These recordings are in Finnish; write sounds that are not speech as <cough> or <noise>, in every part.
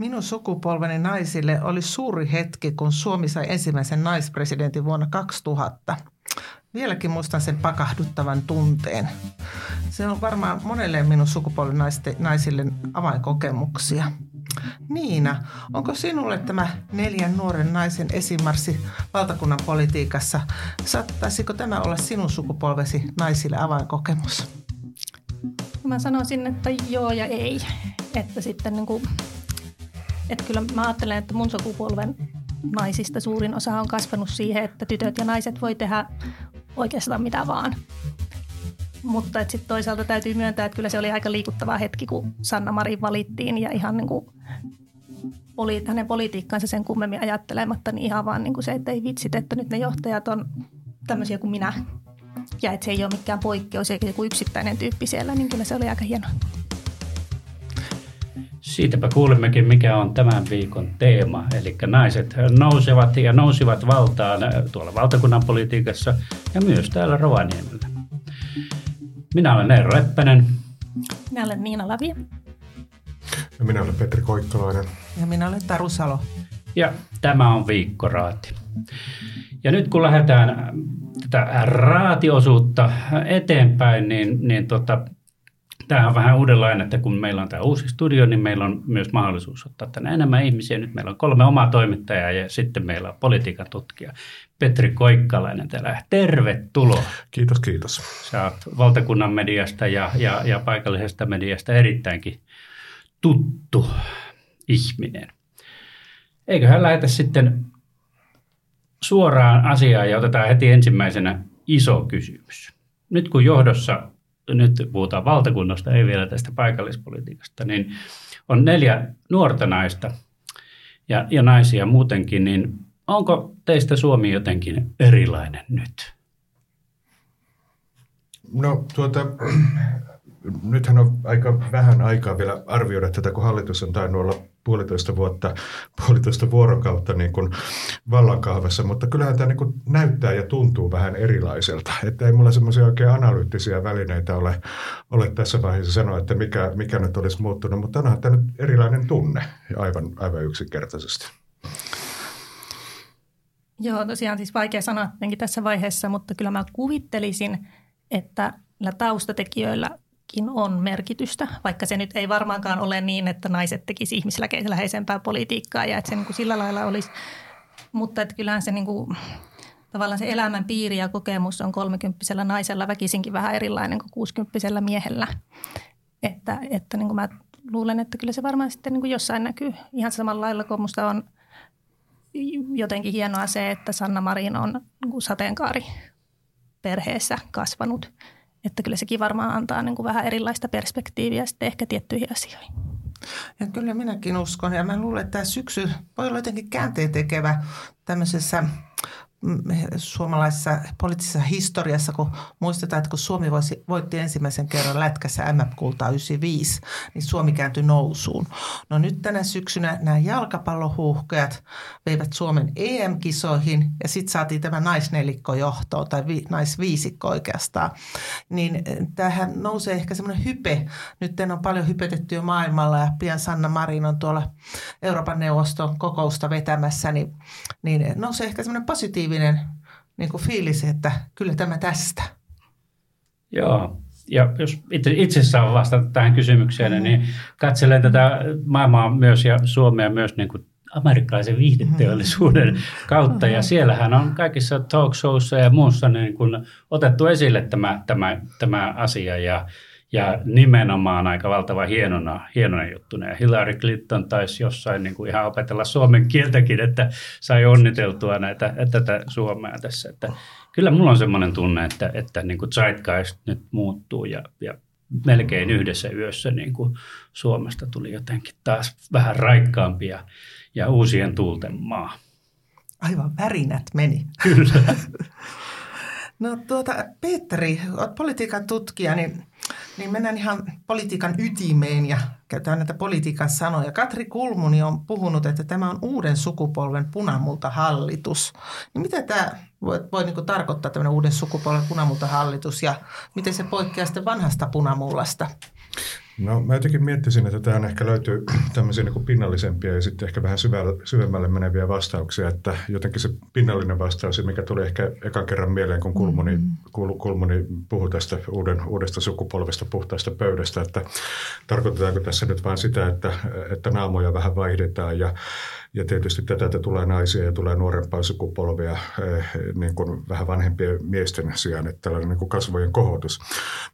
Minun sukupolveni naisille oli suuri hetki, kun Suomi sai ensimmäisen naispresidentin vuonna 2000. Vieläkin muistan sen pakahduttavan tunteen. Se on varmaan monelle minun sukupolven naisille avainkokemuksia. Niina, onko sinulle tämä neljän nuoren naisen esimarssi valtakunnan politiikassa, saattaisiko tämä olla sinun sukupolvesi naisille avainkokemus? Mä sanoisin, että joo ja ei. Että sitten niin kuin, että kyllä mä ajattelen, että mun sukupolven naisista suurin osa on kasvanut siihen, että tytöt ja naiset voi tehdä oikeastaan mitä vaan. Mutta sitten toisaalta täytyy myöntää, että kyllä se oli aika liikuttava hetki, kun Sanna Marin valittiin ja ihan niin kuin poli, hänen politiikkaansa sen kummemmin ajattelematta, niin ihan vaan niin kuin se, että ei vitsit, että nyt ne johtajat on tämmöisiä kuin minä. Ja että se ei ole mikään poikkeus eikä joku yksittäinen tyyppi siellä, niin kyllä se oli aika hieno. Siitäpä kuulemmekin, mikä on tämän viikon teema. Eli naiset nousevat ja nousivat valtaan tuolla valtakunnan politiikassa ja myös täällä Rovaniemellä. Minä olen Eero Eppänen. Minä olen Niina Lavia. Ja minä olen Petri Koikkalainen. Ja minä olen Taru Salo. Ja tämä on Viikkoraati. Ja nyt kun lähdetään tätä raatiosuutta eteenpäin, niin, niin tota, tämä on vähän uudenlainen, että kun meillä on tämä uusi studio, niin meillä on myös mahdollisuus ottaa tänne enemmän ihmisiä. Nyt meillä on kolme omaa toimittajaa ja sitten meillä on politiikan tutkija Petri Koikkalainen täällä. Tervetuloa. Kiitos, kiitos. Sä oot valtakunnan mediasta ja, ja, ja paikallisesta mediasta erittäinkin tuttu ihminen. Eiköhän lähetä sitten suoraan asiaan ja otetaan heti ensimmäisenä iso kysymys. Nyt kun johdossa, nyt puhutaan valtakunnasta, ei vielä tästä paikallispolitiikasta, niin on neljä nuorta naista ja, ja naisia muutenkin, niin onko teistä Suomi jotenkin erilainen nyt? No tuota, <clears throat> nythän on aika vähän aikaa vielä arvioida tätä, kun hallitus on tainnut olla puolitoista vuotta, puolitoista vuorokautta niin kuin vallankahvassa, mutta kyllähän tämä niin kuin näyttää ja tuntuu vähän erilaiselta. Että ei mulla semmoisia oikein analyyttisiä välineitä ole, ole tässä vaiheessa sanoa, että mikä, mikä nyt olisi muuttunut, mutta onhan tämä nyt erilainen tunne aivan, aivan yksinkertaisesti. Joo, tosiaan siis vaikea sanoa tässä vaiheessa, mutta kyllä mä kuvittelisin, että taustatekijöillä on merkitystä, vaikka se nyt ei varmaankaan ole niin, että naiset tekisi ihmisläheisempää politiikkaa ja että se niin kuin sillä lailla olisi, mutta että kyllähän se niin kuin, tavallaan se elämän piiri ja kokemus on kolmekymppisellä naisella väkisinkin vähän erilainen kuin kuusikymppisellä miehellä. Että, että niin kuin mä luulen, että kyllä se varmaan sitten niin kuin jossain näkyy. Ihan samalla lailla, kun musta on jotenkin hienoa se, että Sanna Marin on niin sateenkaari perheessä kasvanut – että kyllä sekin varmaan antaa niin kuin vähän erilaista perspektiiviä sitten ehkä tiettyihin asioihin. Ja kyllä minäkin uskon ja mä luulen, että tämä syksy voi olla jotenkin käänteen tekevä tämmöisessä suomalaisessa poliittisessa historiassa, kun muistetaan, että kun Suomi voisi, voitti ensimmäisen kerran lätkässä MM-kultaa 95, niin Suomi kääntyi nousuun. No nyt tänä syksynä nämä jalkapallohuuhkajat veivät Suomen EM-kisoihin ja sitten saatiin tämä naisnelikko johtoon tai vi, naisviisikko oikeastaan. Niin eh, tähän nousee ehkä semmoinen hype. Nyt on paljon hypetetty jo maailmalla ja pian Sanna Marin on tuolla Euroopan neuvoston kokousta vetämässä, niin, niin nousee ehkä semmoinen positiivinen positiivinen niin kuin fiilis, että kyllä tämä tästä. Joo, ja jos itse, itse saa vastata tähän kysymykseen, mm-hmm. niin katselen tätä maailmaa myös ja Suomea myös niin kuin amerikkalaisen viihdeteollisuuden mm-hmm. <laughs> kautta. Ja siellähän on kaikissa talk showissa ja muussa niin kuin otettu esille tämä, tämä, tämä asia. Ja, ja nimenomaan aika valtava hienona, hienona juttuna. Ja Hillary Clinton taisi jossain niin kuin ihan opetella suomen kieltäkin, että sai onniteltua näitä, tätä Suomea tässä. Että kyllä mulla on semmoinen tunne, että, että niin kuin zeitgeist nyt muuttuu ja, ja melkein yhdessä yössä niin kuin Suomesta tuli jotenkin taas vähän raikkaampi ja, ja uusien tuulten maa. Aivan värinät meni. Kyllä. <laughs> no tuota, Petteri, olet politiikan tutkija, niin niin mennään ihan politiikan ytimeen ja käytetään näitä politiikan sanoja. Katri Kulmuni on puhunut, että tämä on uuden sukupolven punamultahallitus. Niin mitä tämä voi, voi niin tarkoittaa, tämmöinen uuden sukupolven punamultahallitus ja miten se poikkeaa sitten vanhasta punamullasta? No mä jotenkin miettisin, että tähän ehkä löytyy <clears throat> tämmöisiä niin pinnallisempia ja sitten ehkä vähän syvemmälle meneviä vastauksia, että jotenkin se pinnallinen vastaus, mikä tuli ehkä ekan kerran mieleen, kun Kulmuni, mm. Kulmuni puhui tästä uuden, uudesta sukupolvesta puhtaasta pöydästä, että tarkoitetaanko tässä nyt vain sitä, että, että naamoja vähän vaihdetaan ja ja tietysti tätä että tulee naisia ja tulee nuorempaa sukupolvia eh, niin kuin vähän vanhempien miesten sijaan, että tällainen niin kuin kasvojen kohotus.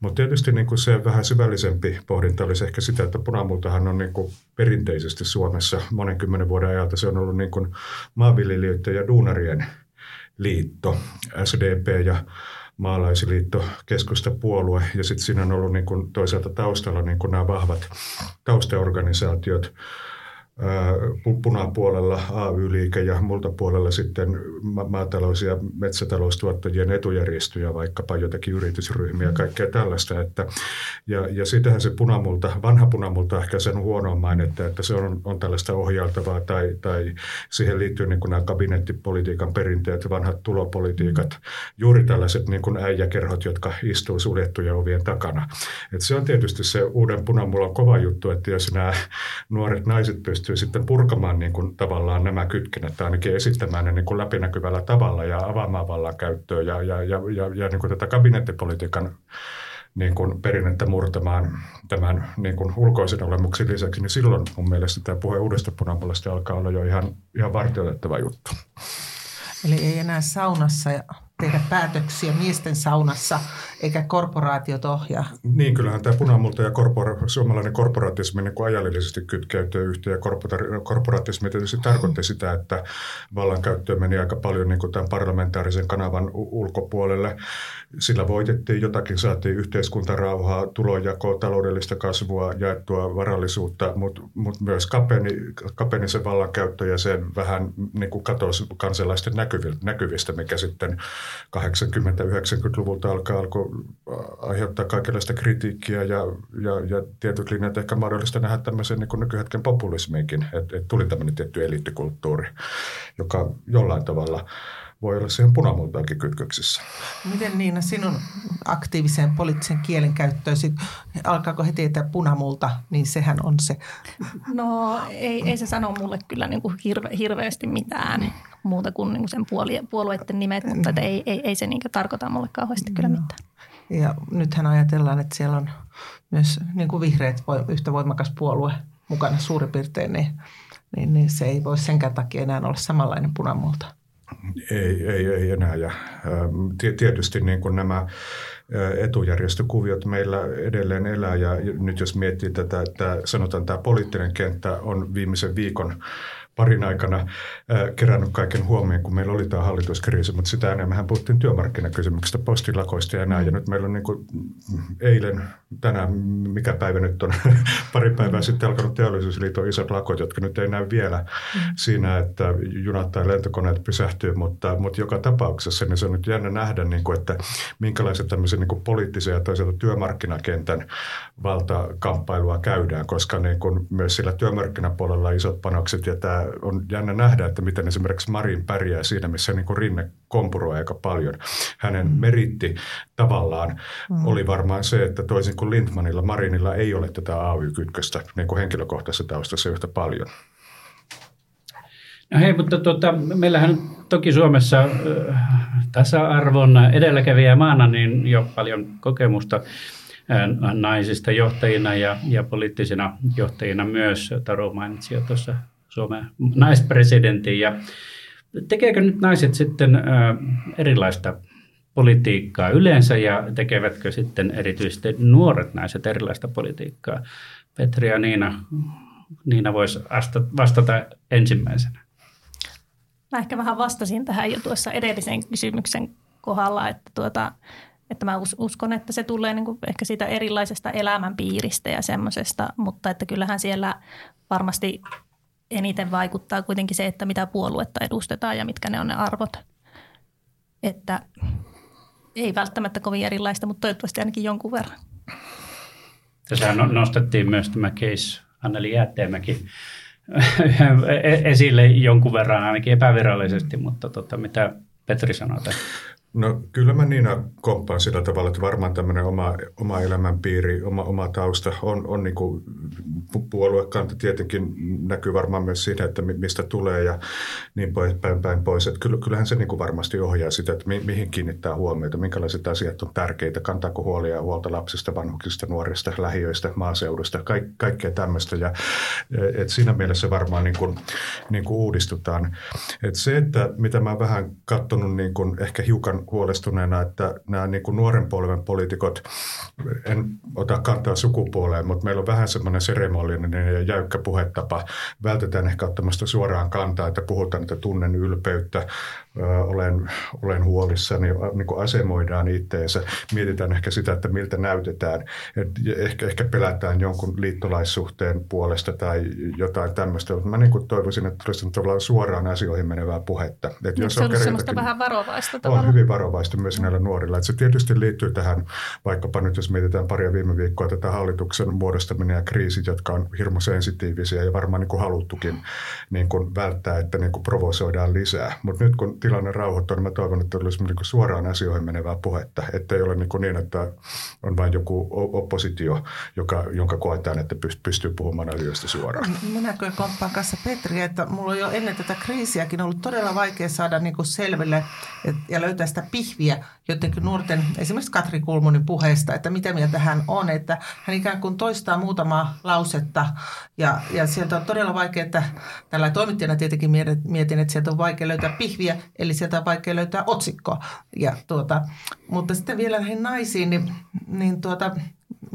Mutta tietysti niin kuin se vähän syvällisempi pohdinta olisi ehkä sitä, että punamultahan on niin kuin perinteisesti Suomessa monen kymmenen vuoden ajalta se on ollut niin kuin maanviljelijöiden ja duunarien liitto, SDP ja maalaisliitto, keskustapuolue ja sitten siinä on ollut niin kuin toisaalta taustalla niin kuin nämä vahvat taustaorganisaatiot, punapuolella AY-liike ja multa puolella sitten maatalous- ja metsätaloustuottajien etujärjestöjä, vaikkapa jotakin yritysryhmiä kaikkea tällaista. Että, ja, ja sitähän se punamulta, vanha punamulta ehkä sen huonoa mainetta, että se on, on tällaista ohjailtavaa tai, tai siihen liittyy niin kuin nämä kabinettipolitiikan perinteet, vanhat tulopolitiikat, juuri tällaiset niin kuin äijäkerhot, jotka istuu suljettujen ovien takana. Et se on tietysti se uuden punamullan kova juttu, että jos nämä nuoret naiset pystyvät pystyy sitten purkamaan niin kuin tavallaan nämä kytkennät, ainakin esittämään ne niin kuin läpinäkyvällä tavalla ja avaamaan vallan käyttöön ja, ja, ja, ja, ja niin kuin tätä kabinettipolitiikan niin kuin perinnettä murtamaan tämän niin kuin ulkoisen olemuksen lisäksi, niin silloin mun mielestä tämä puhe uudesta punapuolesta alkaa olla jo ihan, ihan vartioitettava juttu. Eli ei enää saunassa ja tehdä päätöksiä miesten saunassa, eikä korporaatiot ohjaa. Niin, kyllähän tämä punamulta ja korpora- suomalainen korporatismi niin ajallisesti kytkeytyy yhteen. Ja korporatismi tietysti tarkoitti sitä, että vallankäyttöön meni aika paljon niin kuin tämän parlamentaarisen kanavan ulkopuolelle. Sillä voitettiin jotakin, saatiin yhteiskuntarauhaa, tulonjakoa, taloudellista kasvua, jaettua varallisuutta, mutta mut myös kapeni, kapeni se vallankäyttö ja se vähän niin kuin katosi kansalaisten näkyvistä, mikä sitten 80-90-luvulta alkaa alkoi aiheuttaa kaikenlaista kritiikkiä ja, ja, ja tietyt linjat ehkä mahdollista nähdä tämmöisen niin nykyhetken populismiinkin, että, että tuli tämmöinen tietty eliittikulttuuri, joka jollain tavalla – voi olla siihen punamultaankin kytköksissä. Miten Niina sinun aktiiviseen poliittisen kielen käyttöösi, alkaako heti että punamulta, niin sehän on se. No ei, ei se sano mulle kyllä niin kuin hirve, hirveästi mitään muuta kuin, niin kuin sen puoli, puolueiden nimet, mutta että ei, ei, ei se niin tarkoita mulle kauheasti kyllä mitään. Ja nythän ajatellaan, että siellä on myös niin kuin vihreät yhtä voimakas puolue mukana suurin piirtein, niin, niin, niin se ei voi senkään takia enää olla samanlainen punamulta. Ei, ei, ei enää. Ja, tietysti niin kuin nämä etujärjestökuviot meillä edelleen elää ja nyt jos miettii tätä, että sanotaan tämä poliittinen kenttä on viimeisen viikon parin aikana äh, kerännyt kaiken huomioon, kun meillä oli tämä hallituskriisi, mutta sitä enemmän puhuttiin työmarkkinakysymyksistä, postilakoista ja näin. Ja nyt meillä on niin kuin eilen, tänään, mikä päivä nyt on, <laughs> pari päivää sitten alkanut teollisuusliiton isot lakot, jotka nyt ei näy vielä mm. siinä, että junat tai lentokoneet pysähtyy, mutta, mutta joka tapauksessa niin se on nyt jännä nähdä, niin kuin, että minkälaiset tämmöisen niin kuin poliittisen ja toisaalta työmarkkinakentän valtakamppailua käydään, koska niin kuin myös sillä työmarkkinapuolella isot panokset ja tämä on jännä nähdä, että miten esimerkiksi Marin pärjää siinä, missä niin kuin Rinne kompuroi aika paljon. Hänen mm. meritti tavallaan mm. oli varmaan se, että toisin kuin Lindmanilla, Marinilla ei ole tätä AY-kytköstä niin kuin henkilökohtaisessa taustassa yhtä paljon. No hei, mutta tuota, meillähän toki Suomessa äh, tasa-arvon edelläkävijä maana niin jo paljon kokemusta naisista johtajina ja, ja poliittisina johtajina myös. Taru mainitsi jo tuossa Suomen naispresidentin. Ja tekeekö nyt naiset sitten erilaista politiikkaa yleensä ja tekevätkö sitten erityisesti nuoret naiset erilaista politiikkaa? Petri ja Niina, Niina voisi vastata ensimmäisenä. Mä ehkä vähän vastasin tähän jo tuossa edellisen kysymyksen kohdalla, että, tuota, että mä uskon, että se tulee niin kuin ehkä siitä erilaisesta elämänpiiristä ja semmoisesta, mutta että kyllähän siellä varmasti eniten vaikuttaa kuitenkin se, että mitä puoluetta edustetaan ja mitkä ne on ne arvot. Että ei välttämättä kovin erilaista, mutta toivottavasti ainakin jonkun verran. Tässä no- nostettiin myös tämä case Anneli Jäätteenmäki <laughs> esille jonkun verran ainakin epävirallisesti, mutta tota, mitä Petri sanoi tästä? No kyllä mä Niina komppaan sillä tavalla, että varmaan tämmöinen oma, oma elämänpiiri, oma, oma tausta on, on niin kuin puoluekanta tietenkin näkyy varmaan myös siinä, että mistä tulee ja niin pois, päin, päin pois. Että kyllähän se niin kuin varmasti ohjaa sitä, että mi, mihin kiinnittää huomiota, minkälaiset asiat on tärkeitä, kantaako huolia ja huolta lapsista, vanhuksista, nuorista, lähiöistä, maaseudusta, kaik, kaikkea tämmöistä. Ja, et siinä mielessä varmaan niin kuin, niin kuin uudistutaan. Et se, että mitä mä vähän katsonut niin kuin ehkä hiukan huolestuneena, että nämä niin kuin nuoren polven poliitikot, en ota kantaa sukupuoleen, mutta meillä on vähän semmoinen seremoniallinen ja jäykkä puhetapa. Vältetään ehkä ottamasta suoraan kantaa, että puhutaan, että tunnen ylpeyttä, olen, olen huolissani, niin kuin asemoidaan itteensä. Mietitään ehkä sitä, että miltä näytetään. Et ehkä, ehkä pelätään jonkun liittolaissuhteen puolesta tai jotain tämmöistä. Mutta mä niin kuin toivoisin, että tulisi tavallaan suoraan asioihin menevää puhetta. Et jos se on, on semmoista vähän varovaista tavalla. On hyvin varovaista myös näillä nuorilla. Et se tietysti liittyy tähän, vaikkapa nyt jos mietitään paria viime viikkoa tätä hallituksen muodostaminen ja kriisit, jotka on hirmu sensitiivisiä ja varmaan niin kuin haluttukin niin kuin välttää, että niin kuin provosoidaan lisää. Mutta nyt kun tilanne rauhoittuu, niin mä toivon, että olisi niin kuin suoraan asioihin menevää puhetta, että ei ole niin, kuin niin että on vain joku oppositio, joka, jonka koetaan, että pystyy puhumaan asioista suoraan. Minä kyllä komppaan kanssa Petri, että mulla on jo ennen tätä kriisiäkin ollut todella vaikea saada niin kuin selville ja löytää sitä pihviä jotenkin nuorten, esimerkiksi Katri Kulmunin puheesta, että mitä mieltä hän on, että hän ikään kuin toistaa muutamaa lausetta ja, ja sieltä on todella vaikea, että tällä toimittajana tietenkin mietin, että sieltä on vaikea löytää pihviä, eli sieltä on vaikea löytää otsikkoa. Ja tuota, mutta sitten vielä näihin naisiin, niin, niin tuota,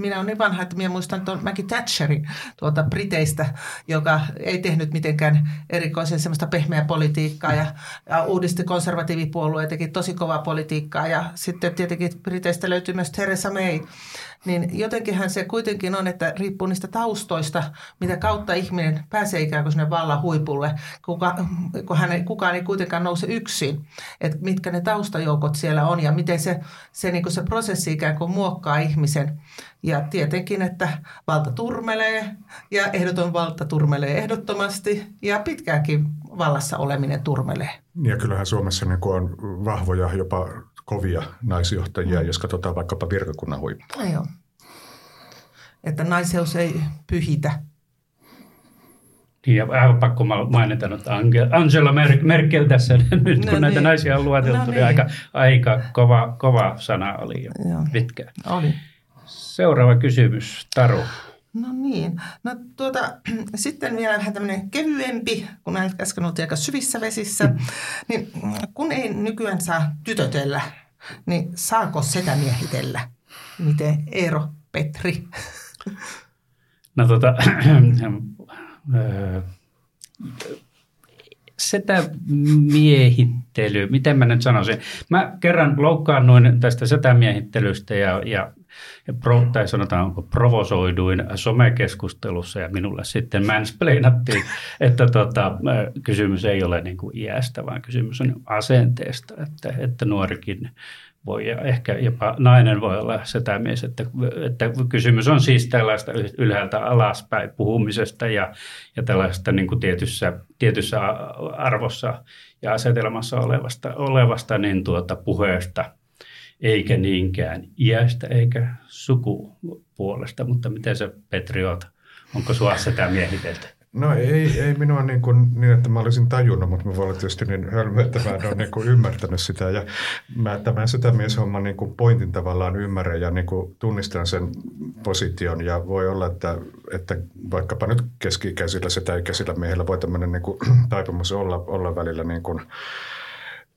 minä olen niin vanha, että minä muistan tuon Maggie Thatcherin tuota Briteistä, joka ei tehnyt mitenkään erikoisen semmoista pehmeää politiikkaa ja, ja uudisti konservatiivipuolue teki tosi kovaa politiikkaa. Ja sitten tietenkin Briteistä löytyy myös Theresa May, niin jotenkinhän se kuitenkin on, että riippuu niistä taustoista, mitä kautta ihminen pääsee ikään kuin sinne vallan huipulle, kuka, kun hän kukaan ei kuitenkaan nouse yksin. Että mitkä ne taustajoukot siellä on ja miten se, se, niin kuin se prosessi ikään kuin muokkaa ihmisen. Ja tietenkin, että valta turmelee ja ehdoton valta turmelee ehdottomasti ja pitkääkin vallassa oleminen turmelee. Ja kyllähän Suomessa niin on vahvoja jopa kovia naisjohtajia, mm. jos katsotaan vaikkapa virkakunnan huippua. No joo. Että naiseus ei pyhitä. Niin, ja aivan pakko mainita, että Angela Merkel tässä <laughs> nyt, no kun näitä niin. naisia on lueteltu, no niin. niin aika, aika kova, kova sana oli jo joo. pitkään. Oli. Seuraava kysymys, Taru. No niin. No tuota, <clears throat> sitten vielä vähän tämmöinen kevyempi, kun mä äsken oltiin aika syvissä vesissä, mm. niin kun ei nykyään saa tytötellä, niin saako sitä miehitellä? Miten Eero Petri? <laughs> No <clears throat> tota, sitä miehittely, miten mä nyt sanoisin. Mä kerran loukkaannuin tästä setämiehittelystä ja, ja, ja pro, tai sanotaan provosoiduin somekeskustelussa ja minulle sitten mansplainattiin, <laughs> että tota, kysymys ei ole niin kuin iästä, vaan kysymys on asenteesta, että, että nuorikin voi ja ehkä jopa nainen voi olla setämies, että, että kysymys on siis tällaista ylhäältä alaspäin puhumisesta ja, ja tällaista niin kuin tietyssä, tietyssä arvossa ja asetelmassa olevasta, olevasta niin tuota puheesta, eikä niinkään iästä eikä sukupuolesta, mutta miten se Petri oot? Onko sua sitä miehiteltä? No ei, ei minua niin, kuin, niin, että mä olisin tajunnut, mutta mä voin tietysti niin hölmö, että mä en ole niin kuin ymmärtänyt sitä. Ja mä tämän mieshomman niin kuin pointin tavallaan ymmärrän ja niin kuin tunnistan sen position. Ja voi olla, että, että vaikkapa nyt keski-ikäisillä setäikäisillä miehillä voi tämmöinen niin kuin, taipumus olla, olla välillä niin kuin,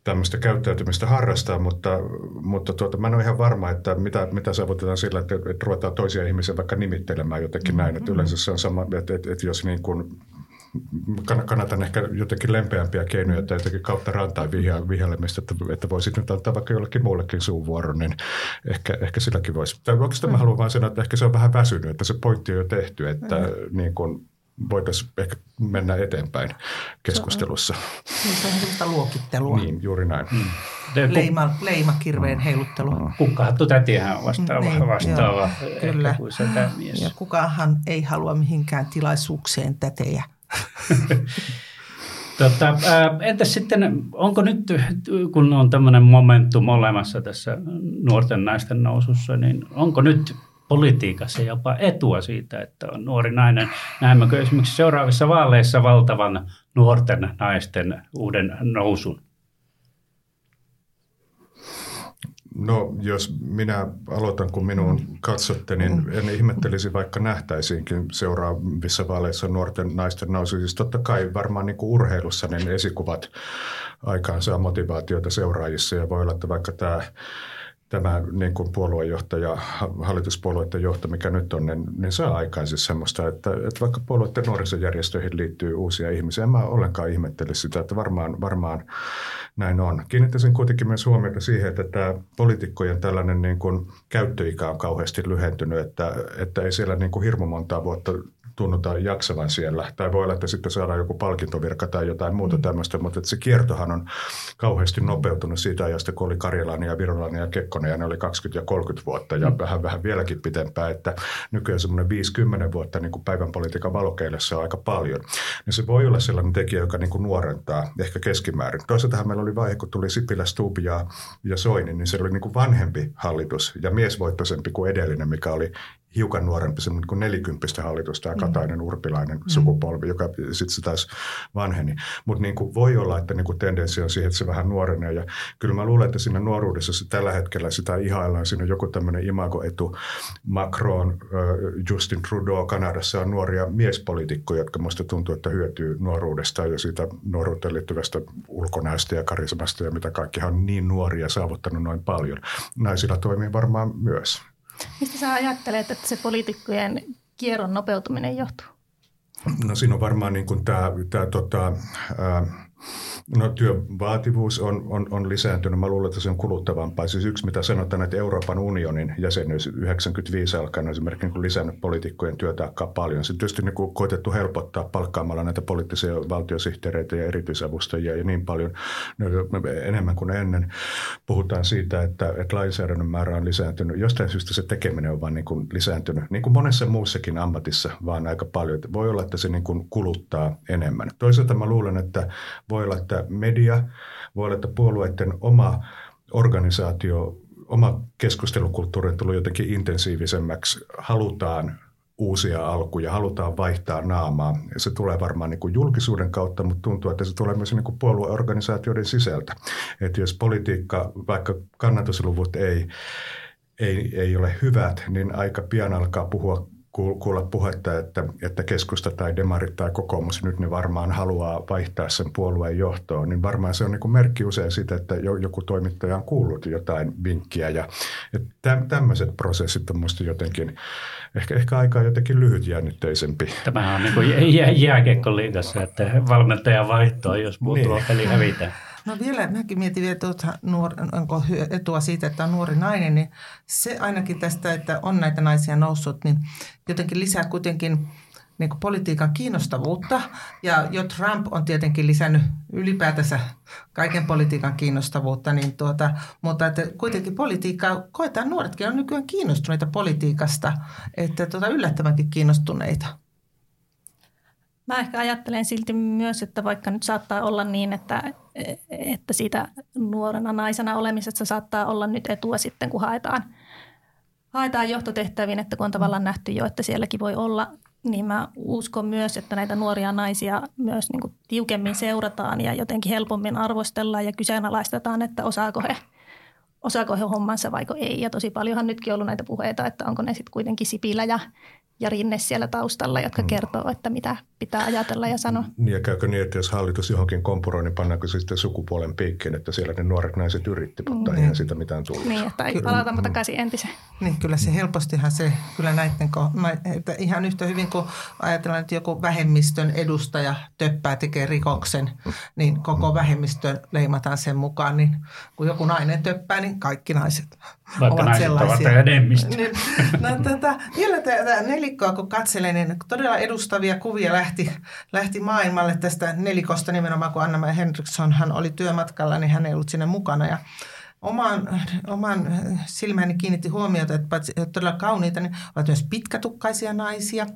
tämmöistä käyttäytymistä harrastaa, mutta, mutta tuota, mä en ole ihan varma, että mitä, mitä saavutetaan sillä, että, että ruvetaan toisia ihmisiä vaikka nimittelemään jotenkin näin. Että yleensä se on sama, että, että, että jos niin kuin, kannatan ehkä jotenkin lempeämpiä keinoja tai jotenkin kautta rantaa vihjailemista, että, että voisit nyt antaa vaikka jollekin muullekin suunvuoron, niin ehkä, ehkä silläkin voisi. Tai oikeastaan mä haluan vaan sanoa, että ehkä se on vähän väsynyt, että se pointti on jo tehty, että mm. niin kuin, voitaisiin ehkä mennä eteenpäin keskustelussa. Se on, se on sellaista luokittelua. Niin, juuri näin. Mm. Leima, leima kirveen heiluttelua. Mm. Kukkahattu tätihän on vastaava, niin, vastaava joo, kyllä. kuin mies. Ja kukaanhan ei halua mihinkään tilaisuukseen tätejä. <laughs> Tota, entäs sitten, onko nyt, kun on tämmöinen momentum olemassa tässä nuorten naisten nousussa, niin onko nyt politiikassa jopa etua siitä, että on nuori nainen. Näemmekö esimerkiksi seuraavissa vaaleissa valtavan nuorten naisten uuden nousun? No jos minä aloitan, kun minun katsotte, niin mm. en ihmettelisi, vaikka nähtäisiinkin seuraavissa vaaleissa nuorten naisten nousu. Siis totta kai varmaan niin kuin urheilussa niin esikuvat aikaansaa motivaatiota seuraajissa ja voi olla, että vaikka tämä tämä niin kuin puoluejohtaja, hallituspuolueiden johto, mikä nyt on, niin, niin saa aikaan siis semmoista, että, että vaikka puolueiden nuorisojärjestöihin liittyy uusia ihmisiä, en mä ollenkaan ihmettele sitä, että varmaan, varmaan näin on. Kiinnittäisin kuitenkin myös huomiota siihen, että tämä poliitikkojen tällainen niin kuin käyttöikä on kauheasti lyhentynyt, että, että ei siellä niin kuin hirmu montaa vuotta tunnuta jaksavan siellä. Tai voi olla, että sitten saadaan joku palkintovirka tai jotain muuta mm. tämmöistä, mutta että se kiertohan on kauheasti nopeutunut siitä ajasta, kun oli Karjalainen ja Virolainen ja Kekkonen ja ne oli 20 ja 30 vuotta ja mm. vähän, vähän vieläkin pitempään, että nykyään semmoinen 50 vuotta niin kuin päivän politiikan valokeilassa on aika paljon. Niin se voi olla sellainen tekijä, joka niin kuin nuorentaa ehkä keskimäärin. Toisaalta meillä oli vaihe, kun tuli Sipilä, Stubb ja, ja Soini, niin se oli niin kuin vanhempi hallitus ja miesvoittoisempi kuin edellinen, mikä oli hiukan nuorempi, semmoinen kuin nelikymppistä hallitus, tämä mm. Katainen Urpilainen mm. sukupolvi, joka sitten se taas vanheni. Mutta niin kuin voi olla, että niin kuin tendenssi on siihen, että se vähän nuorenee. Ja kyllä mä luulen, että siinä nuoruudessa se tällä hetkellä sitä ihaillaan. Siinä on joku tämmöinen imagoetu. Macron, Justin Trudeau Kanadassa on nuoria miespoliitikkoja, jotka musta tuntuu, että hyötyy nuoruudesta ja siitä nuoruuteen liittyvästä ulkonäöstä ja karismasta ja mitä kaikkihan on niin nuoria saavuttanut noin paljon. Naisilla toimii varmaan myös. Mistä sä ajattelet, että se poliitikkojen kierron nopeutuminen johtuu? No siinä on varmaan niin kuin tämä, tämä tota, No työn vaativuus on, on, on lisääntynyt. Mä luulen, että se on kuluttavampaa. Siis yksi, mitä sanotaan, että Euroopan unionin jäsenyys 95 alkaen on esimerkiksi niin lisännyt poliitikkojen työtaakkaa paljon. Se on tietysti niin kuin koitettu helpottaa palkkaamalla näitä poliittisia valtiosihteereitä ja erityisavustajia ja niin paljon no, enemmän kuin ennen. Puhutaan siitä, että, että lainsäädännön määrä on lisääntynyt. Jostain syystä se tekeminen on vaan niin kuin lisääntynyt, niin kuin monessa muussakin ammatissa, vaan aika paljon. Voi olla, että se niin kuin kuluttaa enemmän. Toisaalta mä luulen, että voi olla, että media, voi olla, että puolueiden oma organisaatio, oma keskustelukulttuuri on tullut jotenkin intensiivisemmäksi. Halutaan uusia alkuja, halutaan vaihtaa naamaa. Ja se tulee varmaan niin kuin julkisuuden kautta, mutta tuntuu, että se tulee myös niin kuin puolueorganisaatioiden sisältä. Että jos politiikka, vaikka kannatusluvut ei, ei, ei ole hyvät, niin aika pian alkaa puhua kuulla puhetta, että, että keskusta tai demarit tai kokoomus nyt ne varmaan haluaa vaihtaa sen puolueen johtoon, niin varmaan se on niin kuin merkki usein siitä, että joku toimittaja on kuullut jotain vinkkiä. Ja, ja tämmöiset prosessit on minusta jotenkin, ehkä, ehkä aika jotenkin lyhytjännitteisempi. Tämähän on niin kuin jää, jääkiekkoliigassa, että valmentaja vaihtoa, jos muuttuu niin. peli hävitään. No vielä, mäkin mietin vielä tuota, nuor, onko etua siitä, että on nuori nainen, niin se ainakin tästä, että on näitä naisia noussut, niin jotenkin lisää kuitenkin niin kuin politiikan kiinnostavuutta. Ja jo Trump on tietenkin lisännyt ylipäätänsä kaiken politiikan kiinnostavuutta, niin tuota, mutta että kuitenkin politiikkaa, koetaan nuoretkin on nykyään kiinnostuneita politiikasta, että tuota, yllättävänkin kiinnostuneita. Mä ehkä ajattelen silti myös, että vaikka nyt saattaa olla niin, että, että siitä nuorena naisena olemisesta saattaa olla nyt etua sitten, kun haetaan, haetaan johtotehtäviin, että kun on tavallaan nähty jo, että sielläkin voi olla, niin mä uskon myös, että näitä nuoria naisia myös niin kuin tiukemmin seurataan ja jotenkin helpommin arvostellaan ja kyseenalaistetaan, että osaako he, osaako he hommansa vaiko ei. Ja tosi paljonhan nytkin ollut näitä puheita, että onko ne sitten kuitenkin Sipilä ja ja Rinne siellä taustalla, jotka mm. kertoo, että mitä pitää ajatella ja sanoa. Niin ja käykö niin, että jos hallitus johonkin kompuroi, niin pannaanko se sitten sukupuolen piikkiin, että siellä ne nuoret naiset yritti, mutta mm. eihän sitä mitään tullut. Niin, että ei palataanpa mm. takaisin entiseen. Niin, kyllä se helpostihan se, kyllä näiden, että ihan yhtä hyvin kuin ajatellaan, että joku vähemmistön edustaja töppää tekee rikoksen, niin koko mm. vähemmistön leimataan sen mukaan, niin kun joku nainen töppää, niin kaikki naiset Vaikka ovat sellaisia. ovat enemmistö. Niin, no, tätä, vielä tätä nelikkoa kun katselen, niin todella edustavia kuvia lähti, lähti maailmalle tästä nelikosta nimenomaan, kun Anna Henriksson hän oli työmatkalla, niin hän ei ollut sinne mukana. Ja oman, oman silmäni kiinnitti huomiota, että paitsi että todella kauniita, niin ovat myös pitkätukkaisia naisia.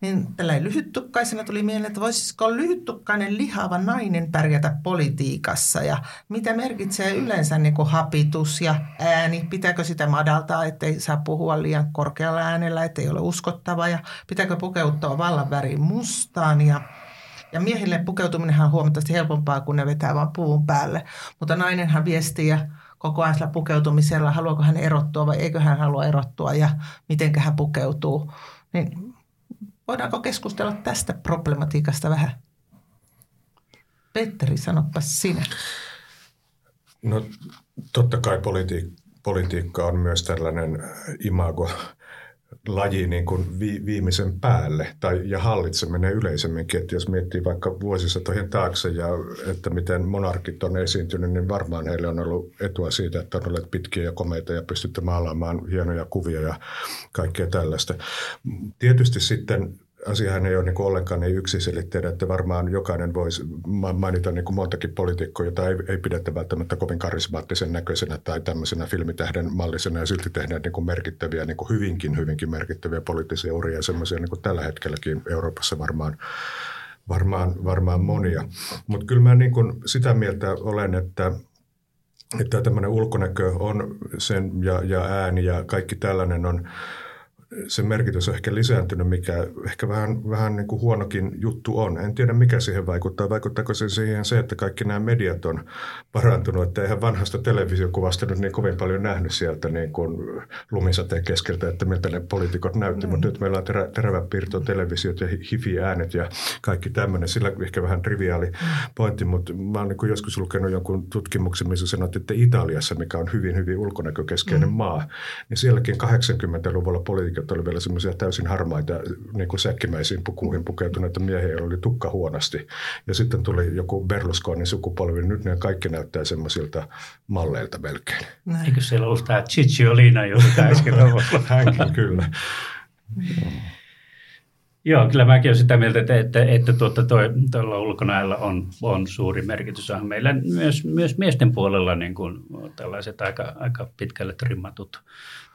Niin tällä lyhyttukkaisena tuli mieleen, että voisiko lyhyttukkainen lihava nainen pärjätä politiikassa ja mitä merkitsee yleensä niin kuin hapitus ja ääni. Pitääkö sitä madaltaa, ettei saa puhua liian korkealla äänellä, ettei ole uskottava ja pitääkö pukeutua vallan väriin mustaan ja ja miehille pukeutuminen on huomattavasti helpompaa, kun ne vetää vain puun päälle. Mutta nainenhan viestii ja koko ajan sillä pukeutumisella, haluaako hän erottua vai eikö hän halua erottua ja miten hän pukeutuu. Niin voidaanko keskustella tästä problematiikasta vähän? Petteri, sanoppa sinä. No totta kai politi- politiikka on myös tällainen imago laji niin kuin vi, viimeisen päälle tai, ja hallitseminen yleisemminkin. Että jos miettii vaikka vuosisatojen taakse ja että miten monarkit on esiintynyt, niin varmaan heille on ollut etua siitä, että on olleet pitkiä ja komeita ja pystytty maalaamaan hienoja kuvia ja kaikkea tällaista. Tietysti sitten asiahan ei ole niin ollenkaan niin yksiselitteinen, että varmaan jokainen voisi mainita niin kuin montakin poliitikkoa, jota ei, ei pidetä välttämättä kovin karismaattisen näköisenä tai tämmöisenä filmitähden mallisena ja silti tehneet niin kuin merkittäviä, niin kuin hyvinkin, hyvinkin merkittäviä poliittisia uria ja semmoisia niin kuin tällä hetkelläkin Euroopassa varmaan varmaan, varmaan monia. Mutta kyllä mä niin kuin sitä mieltä olen, että, että tämmöinen ulkonäkö on sen ja, ja ääni ja kaikki tällainen on se merkitys on ehkä lisääntynyt, mikä ehkä vähän, vähän niin kuin huonokin juttu on. En tiedä, mikä siihen vaikuttaa. Vaikuttaako se siihen se, että kaikki nämä mediat on parantunut, että eihän vanhasta televisiokuvasta nyt niin kovin paljon nähnyt sieltä niin kuin lumisateen keskeltä, että miltä ne poliitikot näytti. Mm. Mutta nyt meillä on terä, teräväpiirto, televisiot ja hifi-äänet ja kaikki tämmöinen. Sillä ehkä vähän triviaali pointti, mutta mä oon niin joskus lukenut jonkun tutkimuksen, missä sanottiin, että Italiassa, mikä on hyvin, hyvin ulkonäkökeskeinen mm. maa, niin sielläkin 80-luvulla poliitikot että oli vielä semmoisia täysin harmaita niin kuin säkkimäisiin pukuihin pukeutuneita miehiä, joilla oli tukka huonosti. Ja sitten tuli joku Berlusconin sukupolvi, nyt ne kaikki näyttää semmoisilta malleilta melkein. Näin. Eikö siellä ollut tämä Cicciolina, joka <laughs> äsken Hänkin kyllä. Joo, kyllä mäkin olen sitä mieltä, että, että, että tuota, toi, tuolla ulkonäöllä on, on suuri merkitys. Meillä myös, myös miesten puolella niin kuin tällaiset aika, aika pitkälle trimmatut,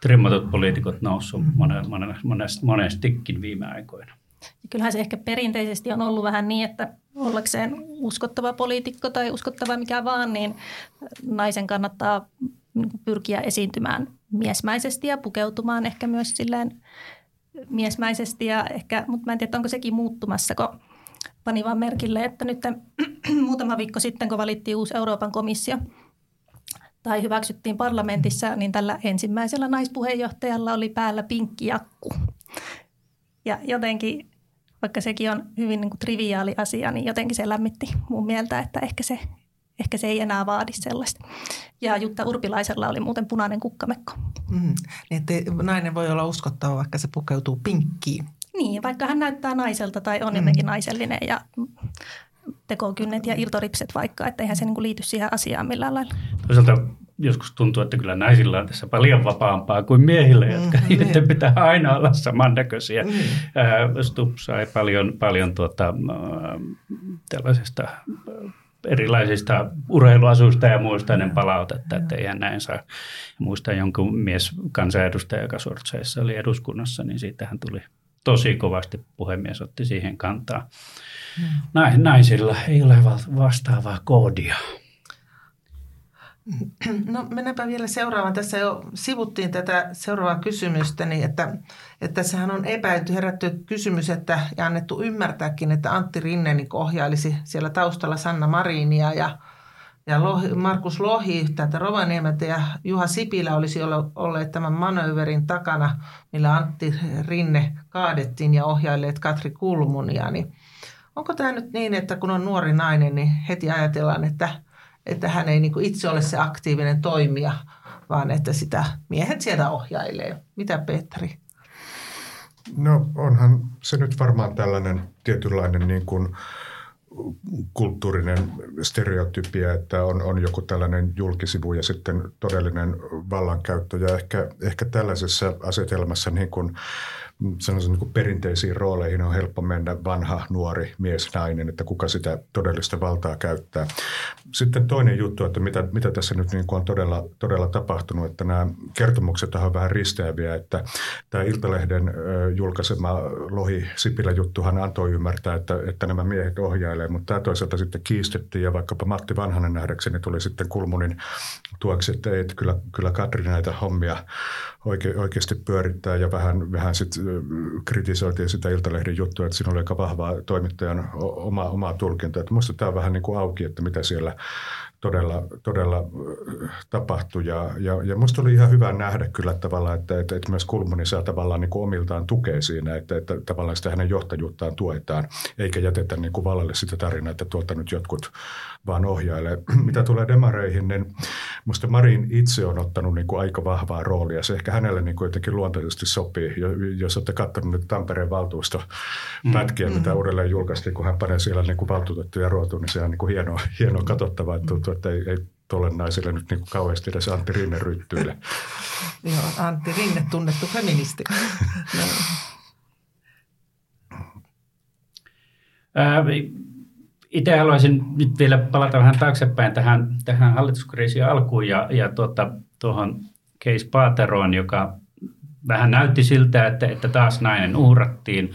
trimmatut poliitikot noussut monen, monen, monest, monestikin viime aikoina. Ja kyllähän se ehkä perinteisesti on ollut vähän niin, että ollakseen uskottava poliitikko tai uskottava mikä vaan, niin naisen kannattaa pyrkiä esiintymään miesmäisesti ja pukeutumaan ehkä myös silleen miesmäisesti, ja ehkä, mutta mä en tiedä, onko sekin muuttumassa, kun pani vaan merkille, että nyt <clears throat> muutama viikko sitten, kun valittiin uusi Euroopan komissio tai hyväksyttiin parlamentissa, niin tällä ensimmäisellä naispuheenjohtajalla oli päällä pinkki jakku. Ja jotenkin, vaikka sekin on hyvin niin kuin triviaali asia, niin jotenkin se lämmitti mun mieltä, että ehkä se ehkä se ei enää vaadi sellaista. Ja Jutta Urpilaisella oli muuten punainen kukkamekko. Mm, niin että nainen voi olla uskottava, vaikka se pukeutuu pinkkiin. Niin, vaikka hän näyttää naiselta tai on mm. jotenkin naisellinen ja tekokynnet ja irtoripset vaikka, että eihän se niin kuin liity siihen asiaan millään lailla. Toisaalta joskus tuntuu, että kyllä naisilla on tässä paljon vapaampaa kuin miehillä, jotka <laughs> mm, niin. pitää aina olla samannäköisiä. Mm. Stubb sai paljon, paljon tuota, tällaisesta erilaisista urheiluasuista ja muista ennen palautetta, että eihän näin saa. Muistan jonkun mies kansanedustaja, joka Sortseissa oli eduskunnassa, niin siitähän tuli tosi kovasti puhemies otti siihen kantaa. Hmm. Naisilla ei ole vastaavaa koodia. No mennäänpä vielä seuraavaan. Tässä jo sivuttiin tätä seuraavaa kysymystä, niin että, että sehän on epäilty, herätty kysymys, että ja annettu ymmärtääkin, että Antti Rinne niin ohjailisi siellä taustalla Sanna Marinia ja, ja Lohi, Markus Lohi täältä Rovaniemeltä ja Juha Sipilä olisi olleet tämän manööverin takana, millä Antti Rinne kaadettiin ja ohjailleet Katri Kulmunia. Niin onko tämä nyt niin, että kun on nuori nainen, niin heti ajatellaan, että – että hän ei niin kuin itse ole se aktiivinen toimija, vaan että sitä miehet sieltä ohjailee. Mitä Petri? No onhan se nyt varmaan tällainen tietynlainen niin kuin kulttuurinen stereotypia, että on, on joku tällainen julkisivu ja sitten todellinen vallankäyttö. Ja ehkä, ehkä tällaisessa asetelmassa niin kuin sellaisiin niin perinteisiin rooleihin on helppo mennä vanha, nuori, mies, nainen, että kuka sitä todellista valtaa käyttää. Sitten toinen juttu, että mitä, mitä tässä nyt niin on todella, todella tapahtunut, että nämä kertomukset ovat vähän risteäviä, että tämä Iltalehden julkaisema Lohi Sipilä juttuhan antoi ymmärtää, että, että nämä miehet ohjailee, mutta tämä toisaalta sitten kiistettiin ja vaikkapa Matti Vanhanen nähdäkseni tuli sitten Kulmunin tuoksi, että että kyllä, kyllä Katri näitä hommia oike, oikeasti pyörittää ja vähän, vähän sitten kritisoitiin sitä Iltalehden juttua, että siinä oli aika vahvaa toimittajan oma, omaa tulkintaa. Minusta tämä on vähän niin kuin auki, että mitä siellä todella, todella tapahtui. Ja, ja, ja musta oli ihan hyvä nähdä kyllä tavallaan, että, että, että myös Kulmuni saa tavallaan niin kuin omiltaan tukea siinä, että, että tavallaan sitä hänen johtajuuttaan tuetaan, eikä jätetä niin kuin vallalle sitä tarinaa, että tuolta nyt jotkut vaan ohjailee. <clears throat> Mitä tulee demareihin, niin musta Marin itse on ottanut niin kuin aika vahvaa roolia. Se ehkä hänelle niin kuin jotenkin luontaisesti sopii. Jos olette katsonut nyt Tampereen valtuustopätkiä, mm. mitä uudelleen julkaistiin, kun hän panee siellä niin kuin valtuutettuja ruotuun, niin se on niin kuin hienoa, hienoa katsottavaa, että tuntuu, että ei, ei tuolle naiselle nyt niin kuin kauheasti edes Antti Rinne ryttyille. <laughs> Joo, Antti Rinne tunnettu feministi. <laughs> itse haluaisin nyt vielä palata vähän taaksepäin tähän, tähän hallituskriisin alkuun ja, ja tuota, tuohon Case Paateroon, joka vähän näytti siltä, että, että taas nainen uhrattiin,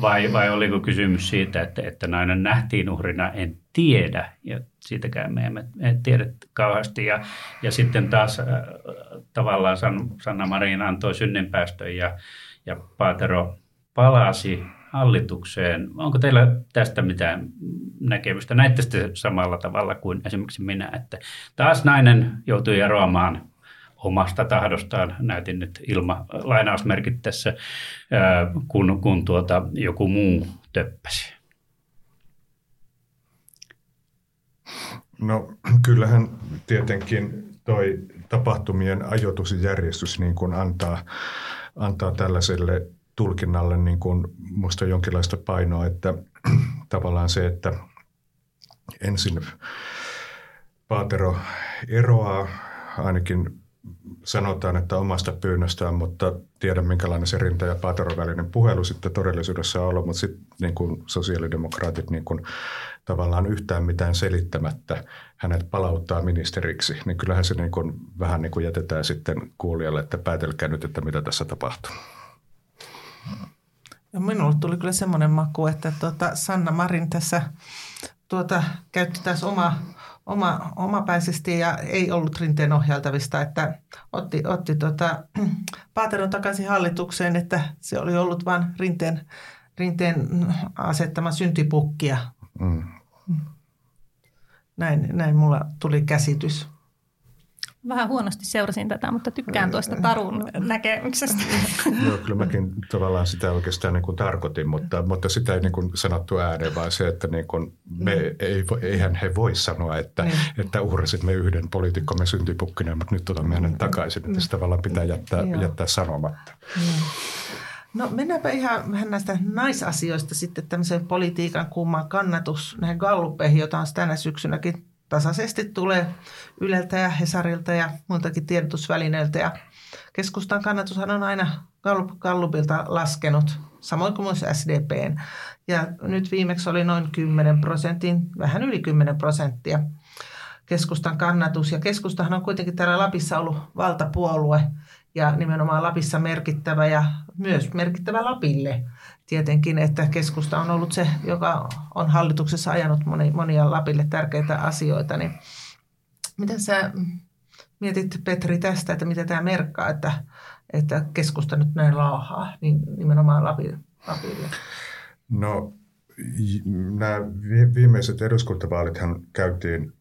vai, vai oliko kysymys siitä, että, että nainen nähtiin uhrina, en tiedä, ja siitäkään me emme tiedä kauheasti. Ja, ja sitten taas äh, tavallaan Sanna Marin antoi synninpäästön ja, ja Paatero palasi hallitukseen. Onko teillä tästä mitään näkemystä? Näette sitten samalla tavalla kuin esimerkiksi minä, että taas nainen joutui eroamaan omasta tahdostaan, näytin nyt ilma, lainausmerkit tässä, kun, kun tuota, joku muu töppäsi. No kyllähän tietenkin toi tapahtumien ajoitusjärjestys niin kuin antaa, antaa tällaiselle tulkinnalle niin kuin musta jonkinlaista painoa, että <clears throat> tavallaan se, että ensin Paatero eroaa, ainakin sanotaan, että omasta pyynnöstään, mutta tiedän minkälainen se Rinta ja Paateron välinen puhelu sitten todellisuudessa on ollut, mutta sitten niin kuin sosiaalidemokraatit niin kuin tavallaan yhtään mitään selittämättä hänet palauttaa ministeriksi, niin kyllähän se niin kuin vähän niin kuin jätetään sitten kuulijalle, että päätelkää nyt, että mitä tässä tapahtuu. Ja minulle tuli kyllä semmoinen maku, että tuota Sanna Marin tässä tuota, käytti taas oma, oma, omapäisesti ja ei ollut rinteen ohjaltavista, että otti, otti tuota, <clears throat> Paateron takaisin hallitukseen, että se oli ollut vain rinteen, rinteen asettama syntipukkia. Mm. Näin, näin mulla tuli käsitys vähän huonosti seurasin tätä, mutta tykkään tuosta Tarun näkemyksestä. <laughs> Joo, kyllä mäkin tavallaan sitä oikeastaan niin kuin tarkoitin, mutta, mutta sitä ei niin kuin sanottu ääneen, vaan se, että niin kuin me mm. ei, eihän he voi sanoa, että, mm. että uhrasimme yhden poliitikkomme syntipukkina, mutta nyt otamme hänen takaisin, että se tavallaan pitää jättää, jättää sanomatta. Mm. No mennäänpä ihan vähän näistä naisasioista sitten tämmöiseen politiikan kumman kannatus näihin gallupeihin, jota on tänä syksynäkin tasaisesti tulee Yleltä ja Hesarilta ja muiltakin tiedotusvälineiltä. Ja keskustan kannatushan on aina Gallubilta laskenut, samoin kuin myös SDPn. Ja nyt viimeksi oli noin 10 prosentin, vähän yli 10 prosenttia keskustan kannatus. Ja keskustahan on kuitenkin täällä Lapissa ollut valtapuolue ja nimenomaan Lapissa merkittävä ja myös merkittävä Lapille tietenkin, että keskusta on ollut se, joka on hallituksessa ajanut monia Lapille tärkeitä asioita. Niin miten sä mietit, Petri, tästä, että mitä tämä merkkaa, että, että keskusta nyt näin laahaa niin nimenomaan Lapille? No nämä viimeiset eduskuntavaalithan käytiin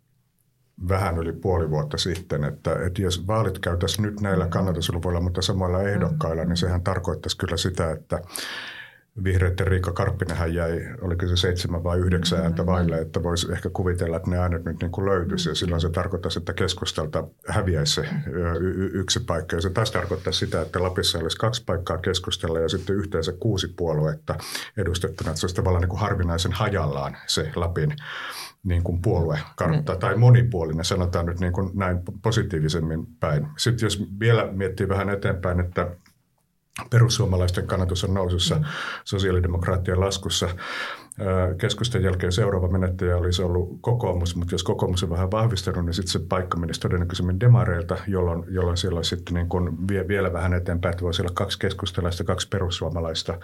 vähän yli puoli vuotta sitten, että, että jos vaalit käytäisiin nyt näillä kannatusluvuilla, mutta samoilla ehdokkailla, niin sehän tarkoittaisi kyllä sitä, että Vihreiden Riikka Karppinenhän jäi, oliko se seitsemän vai yhdeksän ääntä vaille, että voisi ehkä kuvitella, että ne äänet nyt niin kuin löytyisi. Ja silloin se tarkoittaisi, että keskustalta häviäisi se y- yksi paikka. Ja se taas tarkoittaa sitä, että Lapissa olisi kaksi paikkaa keskustella ja sitten yhteensä kuusi puoluetta edustettuna. Että se olisi tavallaan niin kuin harvinaisen hajallaan se Lapin niin kuin puoluekartta mm. tai monipuolinen, sanotaan nyt niin kuin näin positiivisemmin päin. Sitten jos vielä miettii vähän eteenpäin, että perussuomalaisten kannatus on nousussa, mm. sosiaalidemokraattien laskussa. Keskustan jälkeen seuraava menettäjä olisi ollut kokoomus, mutta jos kokoomus on vähän vahvistanut, niin sitten se paikka menisi todennäköisemmin demareilta, jolloin, jolloin siellä olisi sitten niin kuin vie, vielä vähän eteenpäin, että voisi olla kaksi keskustalaista, kaksi perussuomalaista,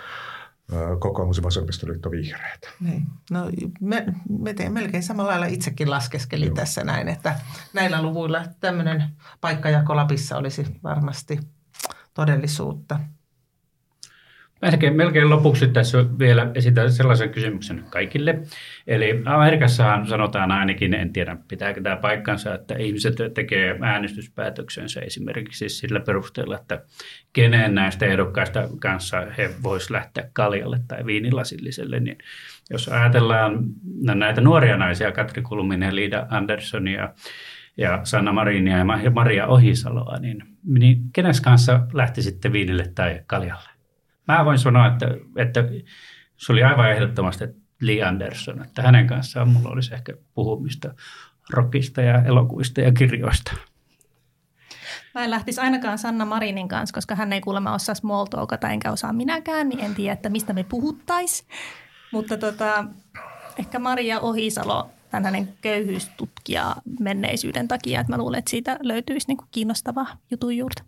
kokoomus ja vasemmistoliitto vihreät. Niin. No, me, me teemme melkein samalla lailla itsekin laskeskelin Joo. tässä näin, että näillä luvuilla tämmöinen paikkajako Lapissa olisi varmasti todellisuutta. Melkein, melkein lopuksi tässä vielä esitän sellaisen kysymyksen kaikille. Eli Amerikassahan sanotaan ainakin, en tiedä pitääkö tämä paikkansa, että ihmiset tekee äänestyspäätöksensä esimerkiksi sillä perusteella, että kenen näistä ehdokkaista kanssa he voisivat lähteä kaljalle tai viinilasilliselle. Niin jos ajatellaan näitä nuoria naisia, Katri Kulminen, Liida Anderssonia, ja Sanna Marinia ja Maria Ohisaloa, niin, niin kenes kanssa lähti sitten viinille tai kaljalle? Mä voin sanoa, että, että se oli aivan ehdottomasti Lee Anderson, että hänen kanssaan mulla olisi ehkä puhumista rockista ja elokuvista ja kirjoista. Mä en lähtisi ainakaan Sanna Marinin kanssa, koska hän ei kuulemma osaa small talkata, enkä osaa minäkään, niin en tiedä, että mistä me puhuttais. Mutta tota, ehkä Maria Ohisalo, tämän hänen köyhyystutkija menneisyyden takia, että mä luulen, että siitä löytyisi niin kiinnostavaa jutun juurta.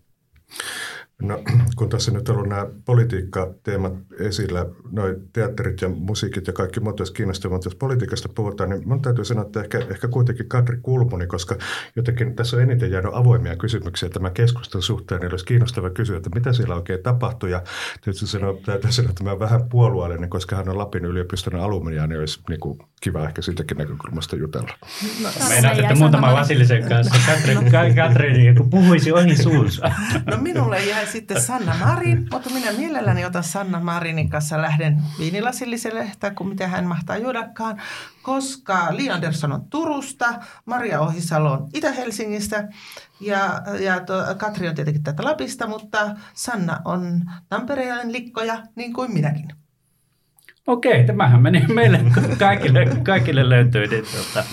No, <clears throat> kun tässä nyt on ollut nämä politiikkateemat esillä, noin teatterit ja musiikit ja kaikki muut olisi kiinnostavaa, mutta jos politiikasta puhutaan, niin minun täytyy sanoa, että ehkä, ehkä kuitenkin Katri Kulmuni, koska jotenkin tässä on eniten jäänyt avoimia kysymyksiä tämän keskustelun suhteen, niin olisi kiinnostava kysyä, että mitä siellä oikein tapahtui. Ja tietysti sanoa, täytyy sanoa, että mä vähän puolueellinen, koska hän on Lapin yliopiston alumnia, niin olisi niin kuin kiva ehkä siitäkin näkökulmasta jutella. No, Meinaat, että muutama Vasillisen kanssa Katri, no. Katri kun puhuisi ohi suunsa. No minulle jäi sitten Sanna Marin, mutta minä mielelläni otan Sanna Marinin kanssa lähden viinilasilliselle, tai kun mitä hän mahtaa juodakaan, koska Li Andersson on Turusta, Maria Ohisalo on Itä-Helsingistä ja, ja to, Katri on tietenkin tätä Lapista, mutta Sanna on Tampereen likkoja, niin kuin minäkin. Okei, tämähän meni meille kaikille, kaikille löytyy niin, tuota,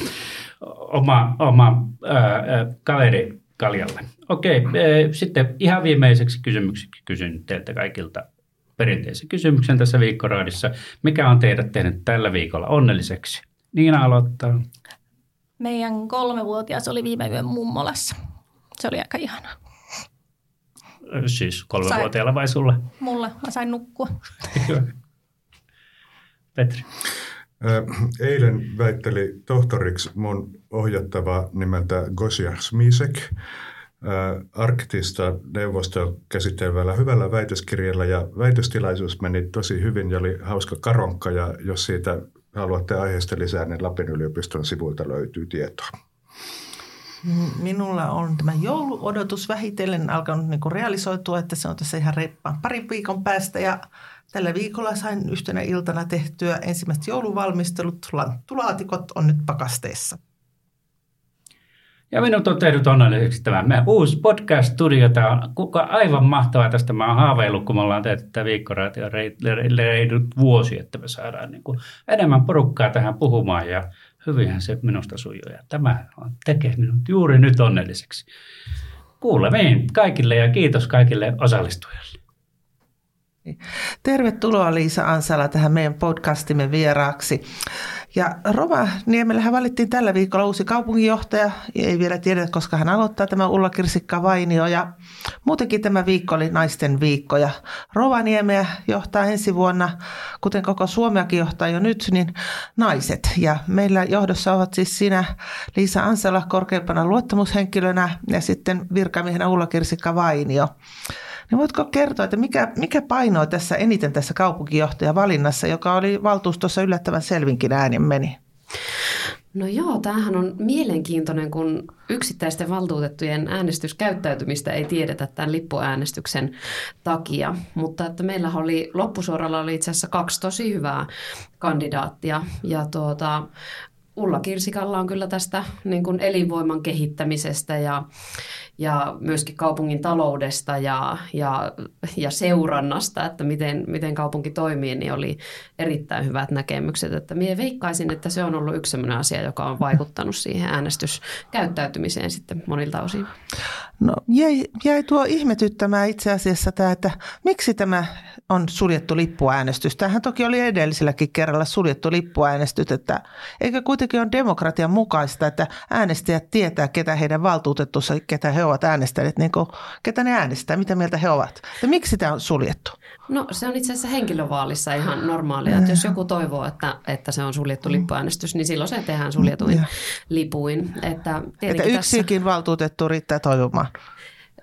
oma, oma ää, kaveri Kaljalle. Okei, sitten ihan viimeiseksi kysymykseksi kysyn teiltä kaikilta perinteisen kysymyksen tässä viikkoraadissa. Mikä on teidät tehnyt tällä viikolla onnelliseksi? Niina aloittaa. Meidän kolmevuotias oli viime yön mummolassa. Se oli aika ihanaa. Siis kolmevuotiaalla vai sulle? Mulle. Mä sain nukkua. <laughs> Petri. Eilen väitteli tohtoriksi mun ohjattava nimeltä Gosia Smisek arktista neuvostoa käsittelevällä hyvällä väitöskirjalla ja väitöstilaisuus meni tosi hyvin ja oli hauska karonkka ja jos siitä haluatte aiheesta lisää, niin Lapin yliopiston sivuilta löytyy tietoa. Minulla on tämä jouluodotus vähitellen alkanut niin kuin realisoitua, että se on tässä ihan reippaan parin viikon päästä ja Tällä viikolla sain yhtenä iltana tehtyä ensimmäiset jouluvalmistelut. Lanttulaatikot on nyt pakasteessa. Ja minut on tehnyt onnelliseksi tämä meidän uusi podcast-studio. Tämä on kuka aivan mahtavaa. Tästä mä oon haaveillut, kun me ollaan tehty tätä viikkoraatio reidut vuosi, että me saadaan niin kuin enemmän porukkaa tähän puhumaan. Ja hyvinhän se minusta sujuu. Ja tämä on, tekee minut juuri nyt onnelliseksi. Kuulemiin kaikille ja kiitos kaikille osallistujille. Tervetuloa Liisa Ansala tähän meidän podcastimme vieraaksi. Ja Rovaniemellähän valittiin tällä viikolla uusi kaupunginjohtaja. Ei vielä tiedä, koska hän aloittaa tämä Ulla Kirsikka Vainio. Ja muutenkin tämä viikko oli naisten viikko. Ja Rovaniemeä johtaa ensi vuonna, kuten koko Suomeakin johtaa jo nyt, niin naiset. Ja meillä johdossa ovat siis sinä Liisa Ansala korkeimpana luottamushenkilönä ja sitten virkamiehenä Ulla Kirsikka Vainio. Niin voitko kertoa, että mikä, mikä painoi tässä eniten tässä kaupunkijohtajavalinnassa, joka oli valtuustossa yllättävän selvinkin äänen meni? No joo, tämähän on mielenkiintoinen, kun yksittäisten valtuutettujen äänestyskäyttäytymistä ei tiedetä tämän lippuäänestyksen takia. Mutta että meillä oli, loppusuoralla oli itse asiassa kaksi tosi hyvää kandidaattia. Ja tuota, Ulla Kirsikalla on kyllä tästä niin kuin elinvoiman kehittämisestä ja, ja myöskin kaupungin taloudesta ja, ja, ja seurannasta, että miten, miten kaupunki toimii, niin oli erittäin hyvät näkemykset. Että minä veikkaisin, että se on ollut yksi sellainen asia, joka on vaikuttanut siihen äänestyskäyttäytymiseen sitten monilta osin. No jäi, jäi tuo ihmetyttämään itse asiassa tämä, että miksi tämä on suljettu lippuäänestys. Tämähän toki oli edelliselläkin kerralla suljettu lippuäänestys, että eikö kuitenkin ole demokratian mukaista, että äänestäjät tietää, ketä heidän valtuutettussa, ketä he ovat äänestäneet, niin kuin, ketä ne äänestää, mitä mieltä he ovat. Ja miksi tämä on suljettu? No se on itse asiassa henkilövaalissa ihan normaalia, että jos joku toivoo, että, että se on suljettu mm. lippuäänestys, niin silloin se tehdään suljetuin lipuin. Että, että yksikin tässä... valtuutettu riittää toivomaan.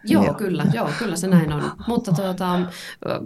Joo, joo, kyllä, joo, kyllä se näin on. Mutta tuota,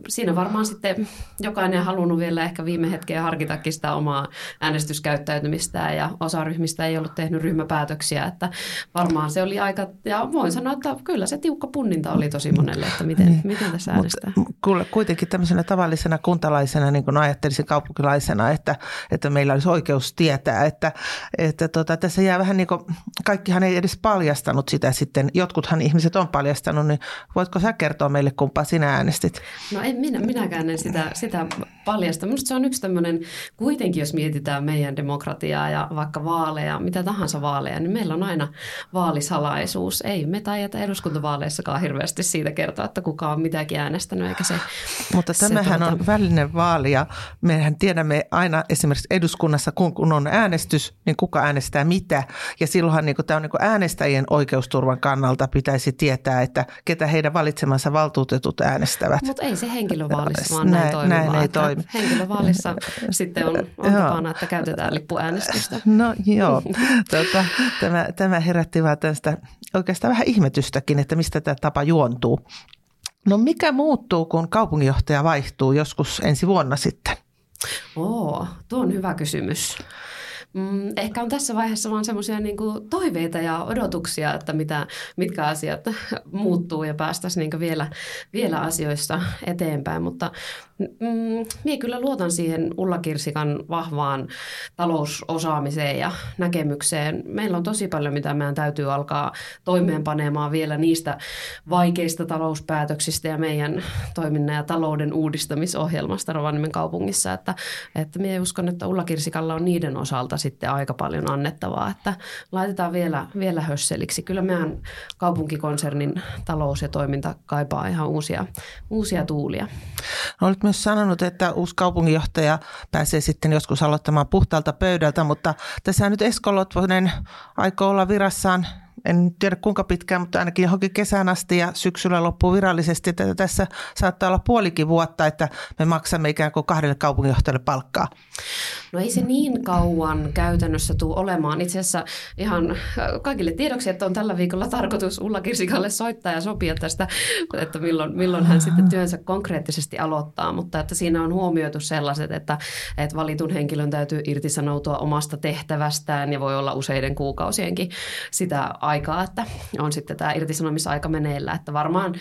siinä varmaan sitten jokainen halunnut vielä ehkä viime hetkeen harkitakin sitä omaa äänestyskäyttäytymistään ja osa ryhmistä ei ollut tehnyt ryhmäpäätöksiä, että varmaan se oli aika, ja voin sanoa, että kyllä se tiukka punninta oli tosi monelle, että miten, niin. miten tässä äänestää. Mutta kuitenkin tämmöisenä tavallisena kuntalaisena, niin kuin ajattelisin kaupunkilaisena, että, että meillä olisi oikeus tietää, että, että tota, tässä jää vähän niin kuin, kaikkihan ei edes paljastanut sitä sitten, jotkuthan ihmiset on paljastanut äänestänyt, niin voitko sä kertoa meille, kumpaa sinä äänestit? No en minä, minäkään en sitä, sitä paljasta. Minusta se on yksi tämmöinen, kuitenkin jos mietitään meidän demokratiaa ja vaikka vaaleja, mitä tahansa vaaleja, niin meillä on aina vaalisalaisuus. Ei me tajata eduskuntavaaleissakaan hirveästi siitä kertoa, että kuka on mitäkin äänestänyt, eikä se... Mutta tämähän se, tuota... on välinen vaali ja mehän tiedämme aina esimerkiksi eduskunnassa, kun, kun on äänestys, niin kuka äänestää mitä. Ja silloinhan niin tämä on niin äänestäjien oikeusturvan kannalta pitäisi tietää, että ketä heidän valitsemansa valtuutetut äänestävät. Mutta ei se henkilövaalissa vaan näin, näin toimi. Näin ei toimi. Henkilövaalissa <laughs> sitten on, on tapana, että käytetään lippuäänestystä. No joo, tota, tämä, tämä herätti vaan tästä oikeastaan vähän ihmetystäkin, että mistä tämä tapa juontuu. No mikä muuttuu, kun kaupunginjohtaja vaihtuu joskus ensi vuonna sitten? Oo, tuo on hyvä kysymys. Mm, ehkä on tässä vaiheessa vaan semmoisia niin toiveita ja odotuksia, että mitä, mitkä asiat muuttuu ja päästäisiin niin vielä, vielä asioissa eteenpäin. Mutta mm, minä kyllä luotan siihen Ulla Kirsikan vahvaan talousosaamiseen ja näkemykseen. Meillä on tosi paljon, mitä meidän täytyy alkaa toimeenpanemaan vielä niistä vaikeista talouspäätöksistä ja meidän toiminnan ja talouden uudistamisohjelmasta Rovaniemen kaupungissa. Että, että minä uskon, että Ulla Kirsikalla on niiden osalta sitten aika paljon annettavaa, että laitetaan vielä, vielä hösseliksi. Kyllä meidän kaupunkikonsernin talous ja toiminta kaipaa ihan uusia, uusia tuulia. Olet myös sanonut, että uusi kaupunginjohtaja pääsee sitten joskus aloittamaan puhtaalta pöydältä, mutta tässä nyt Esko Lotvonen aikoo olla virassaan en tiedä kuinka pitkään, mutta ainakin johonkin kesän asti ja syksyllä loppuu virallisesti. Että tässä saattaa olla puolikin vuotta, että me maksamme ikään kuin kahdelle kaupunginjohtajalle palkkaa. No ei se niin kauan käytännössä tule olemaan. Itse asiassa ihan kaikille tiedoksi, että on tällä viikolla tarkoitus Ulla Kirsikalle soittaa ja sopia tästä, että milloin, milloin hän sitten työnsä konkreettisesti aloittaa. Mutta että siinä on huomioitu sellaiset, että, että valitun henkilön täytyy irtisanoutua omasta tehtävästään ja voi olla useiden kuukausienkin sitä aikaa, että on sitten tämä irtisanomisaika meneillä. Että varmaan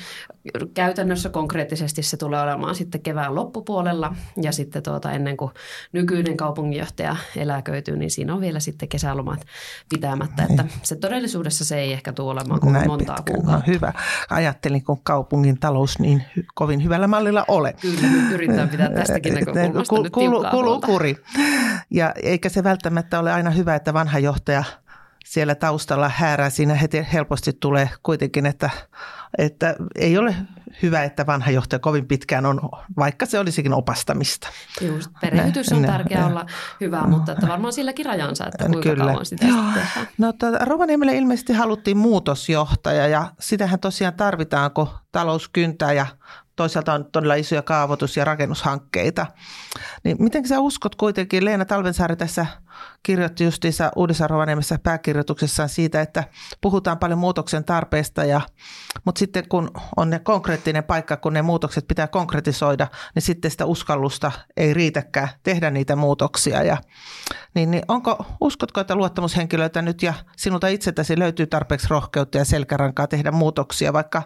käytännössä konkreettisesti se tulee olemaan sitten kevään loppupuolella ja sitten tuota ennen kuin nykyinen kaupunginjohtaja eläköityy, niin siinä on vielä sitten kesälomat pitämättä. Että se todellisuudessa se ei ehkä tule olemaan kovin montaa pitkä. kuukautta. No hyvä. Ajattelin, kun kaupungin talous niin kovin hyvällä mallilla ole. Kyllä, nyt yritetään pitää <laughs> tästäkin näkökulmasta Kul, nyt kulu, kuri. Ja eikä se välttämättä ole aina hyvä, että vanha johtaja – siellä taustalla häärää. Siinä heti helposti tulee kuitenkin, että, että ei ole hyvä, että vanha johtaja kovin pitkään on, vaikka se olisikin opastamista. Just, perehdytys on tärkeää olla hyvä, mutta että varmaan silläkin rajansa, että kuinka Kyllä. kauan sitä tehdään. No, tuota, Rovaniemelle ilmeisesti haluttiin muutosjohtaja ja sitähän tosiaan tarvitaan, kun talous kyntää ja toisaalta on todella isoja kaavoitus- ja rakennushankkeita. Niin miten sä uskot kuitenkin, Leena Talvensaari tässä kirjoitti justiinsa Uudessa Rovaniemessä pääkirjoituksessaan siitä, että puhutaan paljon muutoksen tarpeesta, ja, mutta sitten kun on ne konkreettinen paikka, kun ne muutokset pitää konkretisoida, niin sitten sitä uskallusta ei riitäkään tehdä niitä muutoksia. Ja, niin, niin onko, uskotko, että luottamushenkilöitä nyt ja sinulta itseltäsi löytyy tarpeeksi rohkeutta ja selkärankaa tehdä muutoksia, vaikka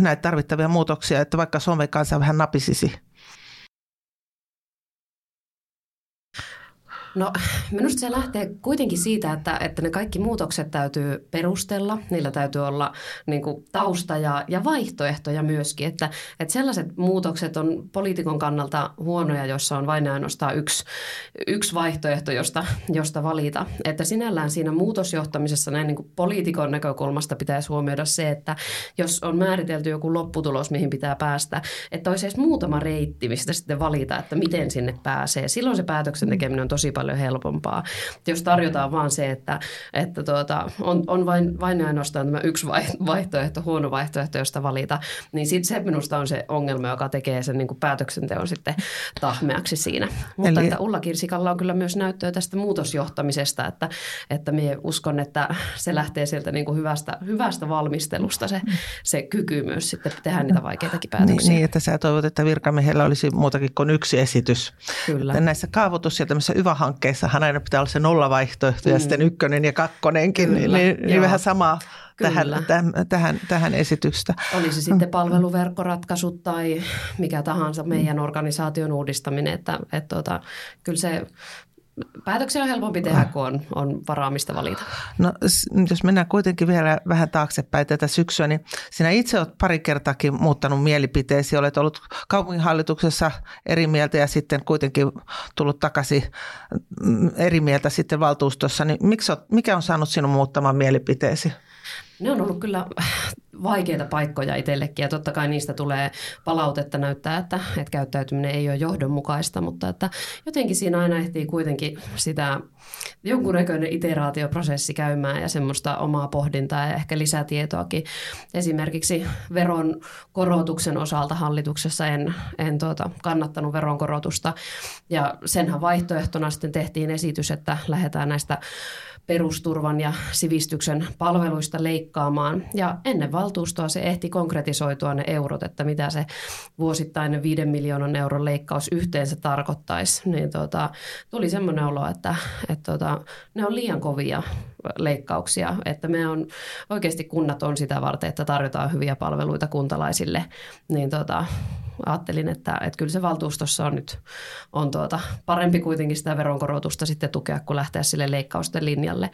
näitä tarvittavia muutoksia, että vaikka Suomen kanssa vähän napisisi? No <sighs> minusta se lähtee kuitenkin siitä, että, että ne kaikki muutokset täytyy perustella. Niillä täytyy olla niin kuin, tausta ja, ja vaihtoehtoja myöskin. Että, että sellaiset muutokset on poliitikon kannalta huonoja, jossa on vain ainoastaan yksi, yksi vaihtoehto, josta, josta valita. Että sinällään siinä muutosjohtamisessa näin niin kuin poliitikon näkökulmasta pitäisi huomioida se, että jos on määritelty joku lopputulos, mihin pitää päästä, että olisi edes muutama reitti, mistä sitten valita, että miten sinne pääsee. Silloin se päätöksen tekeminen on tosi paljon helpompaa. Jos tarjotaan vaan se, että, että tuota, on, on vain, vain ainoastaan tämä yksi vaihtoehto, huono vaihtoehto, josta valita, niin sit se minusta on se ongelma, joka tekee sen niin kuin päätöksenteon sitten tahmeaksi siinä. Mutta Eli... että Ulla Kirsikalla on kyllä myös näyttöä tästä muutosjohtamisesta, että, että minä uskon, että se lähtee sieltä niin kuin hyvästä, hyvästä valmistelusta se, se kyky myös sitten tehdä niitä vaikeitakin päätöksiä. Niin, niin että sä toivot, että virkamiehellä olisi muutakin kuin yksi esitys. Kyllä. Näissä kaavoitus- ja tämmöisissä YVA-hankkeissahan aina pitää olla se nollavaihtoehto mm. ja sitten ykkönen ja kakkonenkin, Kyllä, niin, niin vähän samaa tähän, tähän, tähän, tähän esitystä. Oli se sitten palveluverkkoratkaisut tai mikä tahansa meidän organisaation uudistaminen, että, että tuota, kyllä se päätöksiä on helpompi tehdä, kun on, on varaamista valita. No jos mennään kuitenkin vielä vähän taaksepäin tätä syksyä, niin sinä itse olet pari kertaakin muuttanut mielipiteesi. Olet ollut kaupunginhallituksessa eri mieltä ja sitten kuitenkin tullut takaisin mm, eri mieltä sitten valtuustossa. Niin miksi olet, mikä on saanut sinun muuttamaan mielipiteesi? Ne on ollut kyllä vaikeita paikkoja itsellekin ja totta kai niistä tulee palautetta näyttää, että, että käyttäytyminen ei ole johdonmukaista, mutta että jotenkin siinä aina ehtii kuitenkin sitä jonkunnäköinen iteraatioprosessi käymään ja semmoista omaa pohdintaa ja ehkä lisätietoakin. Esimerkiksi veron korotuksen osalta hallituksessa en, en tuota, kannattanut veronkorotusta ja senhän vaihtoehtona sitten tehtiin esitys, että lähdetään näistä perusturvan ja sivistyksen palveluista leikkaamaan. Ja ennen valtuustoa se ehti konkretisoitua ne eurot, että mitä se vuosittainen 5 miljoonan euron leikkaus yhteensä tarkoittaisi. Niin tota, tuli semmoinen olo, että, että tota, ne on liian kovia leikkauksia, että me on, oikeasti kunnat on sitä varten, että tarjotaan hyviä palveluita kuntalaisille, niin tota, ajattelin, että, että kyllä se valtuustossa on nyt on tuota, parempi kuitenkin sitä veronkorotusta sitten tukea, kuin lähteä sille leikkausten linjalle.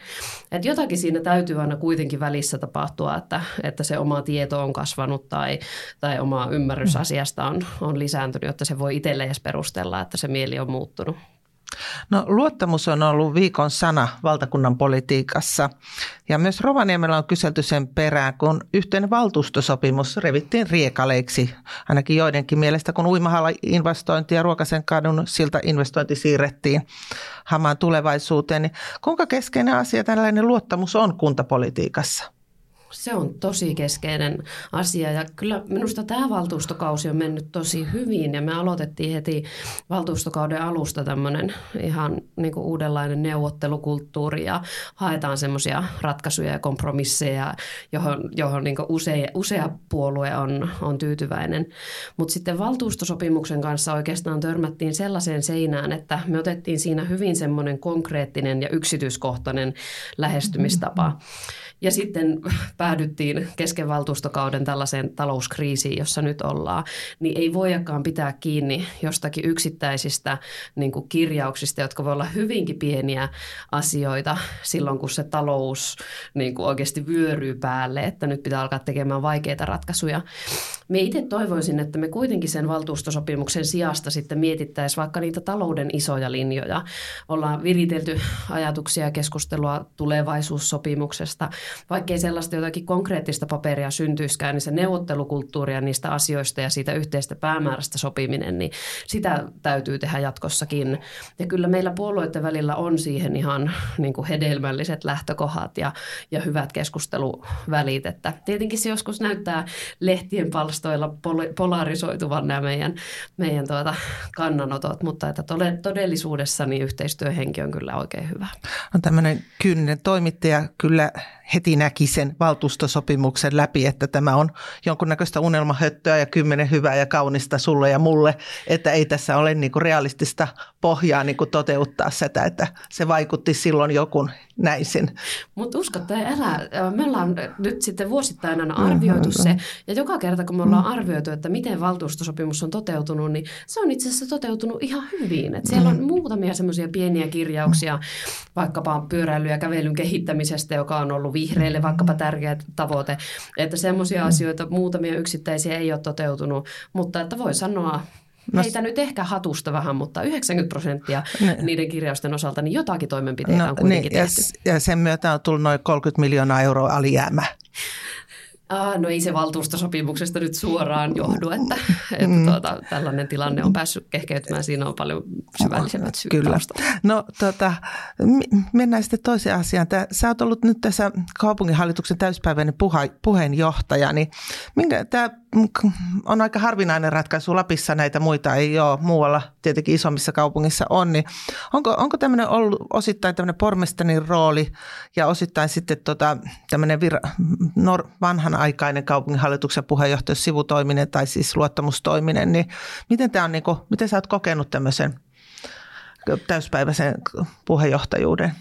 Että jotakin siinä täytyy aina kuitenkin välissä tapahtua, että, että se oma tieto on kasvanut tai, tai oma ymmärrys mm. asiasta on, on lisääntynyt, jotta se voi itselle edes perustella, että se mieli on muuttunut. No luottamus on ollut viikon sana valtakunnan politiikassa ja myös Rovaniemellä on kyselty sen perään, kun yhteinen valtuustosopimus revittiin riekaleiksi, ainakin joidenkin mielestä, kun uimahalla-investointi ja Ruokasen kadun siltä investointi siirrettiin hamaan tulevaisuuteen. Niin kuinka keskeinen asia tällainen luottamus on kuntapolitiikassa? Se on tosi keskeinen asia ja kyllä minusta tämä valtuustokausi on mennyt tosi hyvin ja me aloitettiin heti valtuustokauden alusta tämmöinen ihan niin kuin uudenlainen neuvottelukulttuuri ja haetaan semmoisia ratkaisuja ja kompromisseja, johon, johon niin usea, usea puolue on, on tyytyväinen. Mutta sitten valtuustosopimuksen kanssa oikeastaan törmättiin sellaiseen seinään, että me otettiin siinä hyvin semmoinen konkreettinen ja yksityiskohtainen lähestymistapa. Ja sitten päädyttiin kesken valtuustokauden tällaiseen talouskriisiin, jossa nyt ollaan, niin ei voidakaan pitää kiinni jostakin yksittäisistä niin kuin kirjauksista, jotka voi olla hyvinkin pieniä asioita silloin, kun se talous niin kuin oikeasti vyöryy päälle, että nyt pitää alkaa tekemään vaikeita ratkaisuja. Me itse toivoisin, että me kuitenkin sen valtuustosopimuksen sijasta sitten mietittäisiin vaikka niitä talouden isoja linjoja. Ollaan viritelty ajatuksia ja keskustelua tulevaisuussopimuksesta – vaikkei sellaista jotakin konkreettista paperia syntyiskään, niin se neuvottelukulttuuria niistä asioista ja siitä yhteistä päämäärästä sopiminen, niin sitä täytyy tehdä jatkossakin. Ja kyllä meillä puolueiden välillä on siihen ihan niin kuin hedelmälliset lähtökohdat ja, ja hyvät keskusteluvälit. Että tietenkin se joskus näyttää lehtien palstoilla polarisoituvan nämä meidän, meidän tuota kannanotot, mutta että todellisuudessa niin yhteistyöhenki on kyllä oikein hyvä. On tämmöinen kyyninen toimittaja kyllä heti näki sen valtuustosopimuksen läpi, että tämä on jonkunnäköistä unelmahöttöä ja kymmenen hyvää ja kaunista sulle ja mulle, että ei tässä ole niin kuin realistista pohjaa niin kuin toteuttaa sitä, että se vaikutti silloin joku näin sen. Mutta usko tai älä, me ollaan nyt sitten vuosittain aina arvioitu mm-hmm. se, ja joka kerta kun me ollaan arvioitu, että miten valtuustosopimus on toteutunut, niin se on itse asiassa toteutunut ihan hyvin. Et siellä on mm-hmm. muutamia semmoisia pieniä kirjauksia, vaikkapa pyöräily- ja kävelyn kehittämisestä, joka on ollut vihreille vaikkapa tärkeä tavoite, että semmoisia asioita, muutamia yksittäisiä ei ole toteutunut, mutta että voi sanoa, No, Heitä nyt ehkä hatusta vähän, mutta 90 prosenttia ne. niiden kirjausten osalta, niin jotakin toimenpiteitä no, on kuitenkin niin, tehty. Ja, ja sen myötä on tullut noin 30 miljoonaa euroa alijäämä. Ah, no ei se valtuustosopimuksesta nyt suoraan johdu, että, <laughs> että mm. tuota, tällainen tilanne on päässyt kehkeytymään. Siinä on paljon syvällisemmät syyt Kyllä. No tota, mennään sitten toiseen asiaan. Tää, sä oot ollut nyt tässä kaupunginhallituksen täyspäiväinen puha, puheenjohtaja, niin minkä, tämä on aika harvinainen ratkaisu. Lapissa näitä muita ei ole, muualla tietenkin isommissa kaupungissa on. Niin onko, onko tämmöinen ollut osittain tämmöinen pormestarin rooli ja osittain sitten tota, tämmöinen vir- nor- vanhan aikainen kaupunginhallituksen puheenjohtajan sivutoiminen tai siis luottamustoiminen, niin miten, tämä on, niin kuin, miten sä oot kokenut tämmöisen täyspäiväisen puheenjohtajuuden?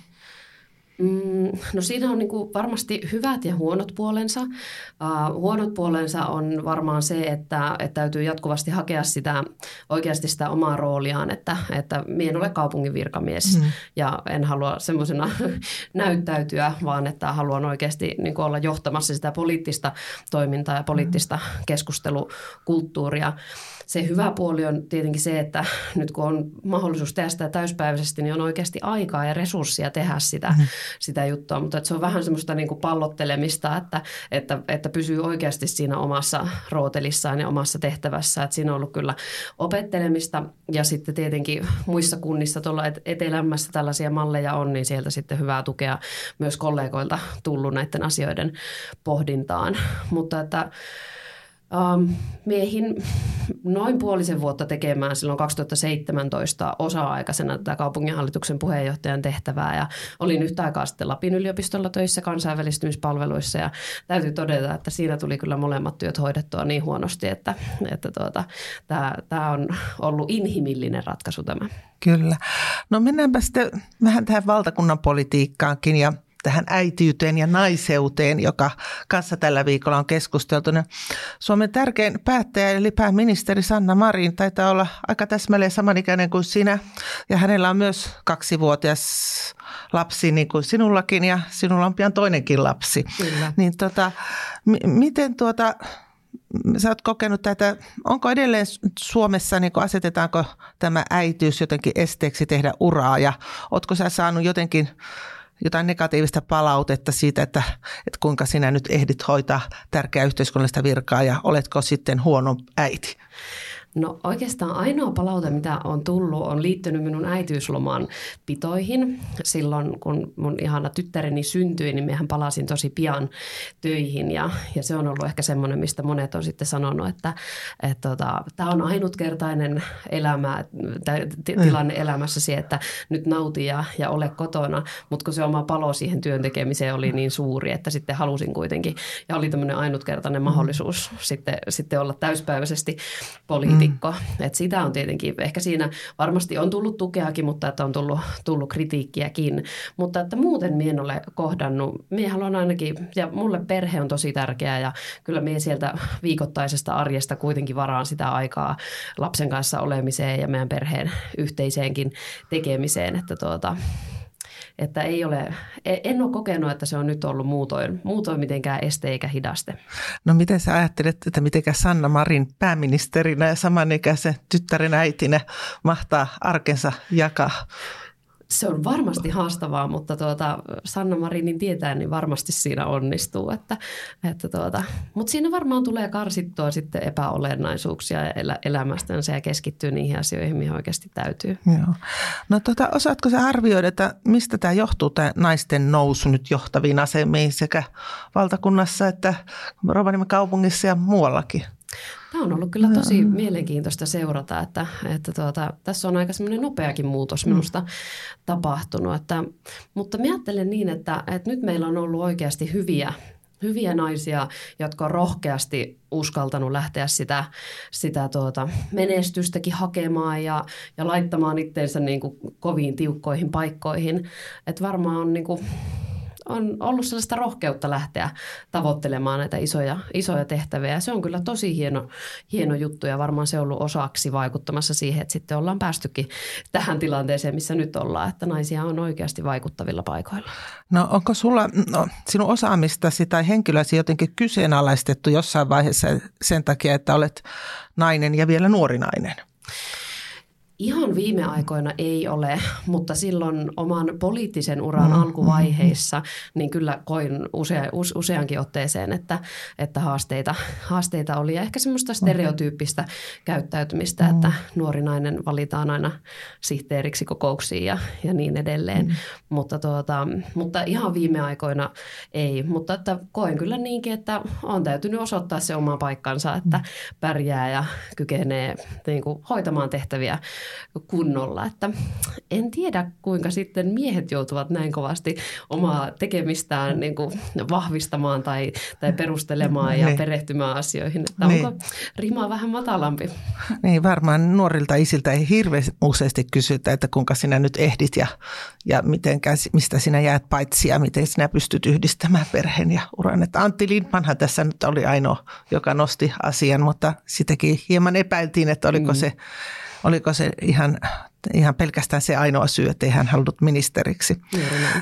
Mm, no siinä on niin kuin varmasti hyvät ja huonot puolensa. Uh, huonot puolensa on varmaan se, että, että täytyy jatkuvasti hakea sitä oikeasti sitä omaa rooliaan, että, että minä en ole kaupungin virkamies mm. ja en halua semmoisena <laughs> näyttäytyä, vaan että haluan oikeasti niin kuin olla johtamassa sitä poliittista toimintaa ja poliittista mm. keskustelukulttuuria se hyvä puoli on tietenkin se, että <laughs> nyt kun on mahdollisuus tehdä sitä täyspäiväisesti, niin on oikeasti aikaa ja resursseja tehdä sitä, mm-hmm. sitä juttua. Mutta että se on vähän semmoista niin kuin pallottelemista, että, että, että pysyy oikeasti siinä omassa rootelissaan ja omassa tehtävässä. Että siinä on ollut kyllä opettelemista ja sitten tietenkin muissa kunnissa tuolla etelämässä tällaisia malleja on, niin sieltä sitten hyvää tukea myös kollegoilta tullut näiden asioiden pohdintaan. Mutta että Um, miehin noin puolisen vuotta tekemään silloin 2017 osa-aikaisena tätä kaupunginhallituksen puheenjohtajan tehtävää ja olin yhtä aikaa sitten Lapin yliopistolla töissä kansainvälistymispalveluissa ja täytyy todeta, että siinä tuli kyllä molemmat työt hoidettua niin huonosti, että, että tuota, tämä, on ollut inhimillinen ratkaisu tämä. Kyllä. No mennäänpä sitten vähän tähän valtakunnan politiikkaankin ja – tähän äitiyteen ja naiseuteen, joka kanssa tällä viikolla on keskusteltu. Suomen tärkein päättäjä eli pääministeri Sanna Marin taitaa olla aika täsmälleen samanikäinen kuin sinä ja hänellä on myös kaksivuotias lapsi niin kuin sinullakin ja sinulla on pian toinenkin lapsi. Kyllä. Niin tota, m- miten tuota, sä oot kokenut tätä, onko edelleen Suomessa, niin asetetaanko tämä äitiys jotenkin esteeksi tehdä uraa ja ootko sä saanut jotenkin jotain negatiivista palautetta siitä, että, että kuinka sinä nyt ehdit hoitaa tärkeää yhteiskunnallista virkaa ja oletko sitten huono äiti? No oikeastaan ainoa palaute, mitä on tullut, on liittynyt minun äitiysloman pitoihin. Silloin, kun mun ihana tyttäreni syntyi, niin mehän palasin tosi pian töihin. Ja, ja se on ollut ehkä semmoinen, mistä monet on sitten sanonut, että, että tota, tämä on ainutkertainen elämä, t- tilanne elämässäsi, että nyt nauti ja, ja ole kotona. Mutta kun se oma palo siihen työn tekemiseen oli niin suuri, että sitten halusin kuitenkin. Ja oli tämmöinen ainutkertainen mahdollisuus sitten, sitten olla täyspäiväisesti poliitikko kriitikko. Mm. Et sitä on tietenkin, ehkä siinä varmasti on tullut tukeakin, mutta että on tullut, tullut kritiikkiäkin. Mutta että muuten minä en ole kohdannut. Minä haluan ainakin, ja mulle perhe on tosi tärkeä ja kyllä minä sieltä viikoittaisesta arjesta kuitenkin varaan sitä aikaa lapsen kanssa olemiseen ja meidän perheen yhteiseenkin tekemiseen. Että tuota, että ei ole, e, en ole kokenut, että se on nyt ollut muutoin, muutoin mitenkään este eikä hidaste. No miten sä ajattelet, että miten Sanna Marin pääministerinä ja samanikäisen tyttären äitinä mahtaa arkensa jakaa? Se on varmasti haastavaa, mutta tuota, Sanna Marinin tietää, niin varmasti siinä onnistuu. Että, että tuota, mutta siinä varmaan tulee karsittua sitten epäolennaisuuksia elä, elämästänsä ja keskittyä niihin asioihin, mihin oikeasti täytyy. Joo. No tuota, osaatko sä arvioida, että mistä tämä johtuu, tämä naisten nousu nyt johtaviin asemiin sekä valtakunnassa että Rovaniemen kaupungissa ja muuallakin? Tämä on ollut kyllä tosi mielenkiintoista seurata, että, että tuota, tässä on aika semmoinen nopeakin muutos mm. minusta mm. tapahtunut. Että, mutta mä ajattelen niin, että, että nyt meillä on ollut oikeasti hyviä hyviä naisia, jotka on rohkeasti uskaltanut lähteä sitä, sitä tuota menestystäkin hakemaan ja, ja laittamaan itseensä niin kuin koviin tiukkoihin paikkoihin. Et varmaan on niin kuin, on ollut sellaista rohkeutta lähteä tavoittelemaan näitä isoja, isoja tehtäviä. Ja se on kyllä tosi hieno, hieno juttu ja varmaan se on ollut osaksi vaikuttamassa siihen, että sitten ollaan päästykin tähän tilanteeseen, missä nyt ollaan, että naisia on oikeasti vaikuttavilla paikoilla. No onko sulla no, sinun osaamistasi tai henkilösi jotenkin kyseenalaistettu jossain vaiheessa sen takia, että olet nainen ja vielä nuori nainen? Ihan viime aikoina ei ole, <laughs> mutta silloin oman poliittisen uran mm, alkuvaiheissa niin kyllä koin usea, useankin otteeseen, että, että haasteita, haasteita oli. Ja ehkä semmoista stereotyyppistä käyttäytymistä, mm. että nuori nainen valitaan aina sihteeriksi kokouksiin ja, ja niin edelleen. Mm. Mutta, tuota, mutta ihan viime aikoina ei. Mutta että koen kyllä niinkin, että on täytynyt osoittaa se oma paikkansa, että mm. pärjää ja kykenee niin kuin, hoitamaan tehtäviä kunnolla. Että en tiedä, kuinka sitten miehet joutuvat näin kovasti omaa tekemistään niin kuin vahvistamaan tai, tai perustelemaan ja niin. perehtymään asioihin. Että niin. onko rima vähän matalampi? Niin, varmaan nuorilta isiltä ei hirveän useasti kysytä, että kuinka sinä nyt ehdit ja, ja miten, mistä sinä jäät paitsi ja miten sinä pystyt yhdistämään perheen ja uran. Että Antti Lindmanhan tässä nyt oli ainoa, joka nosti asian, mutta sitäkin hieman epäiltiin, että oliko mm. se oliko se ihan, ihan pelkästään se ainoa syy, että ei hän halunnut ministeriksi.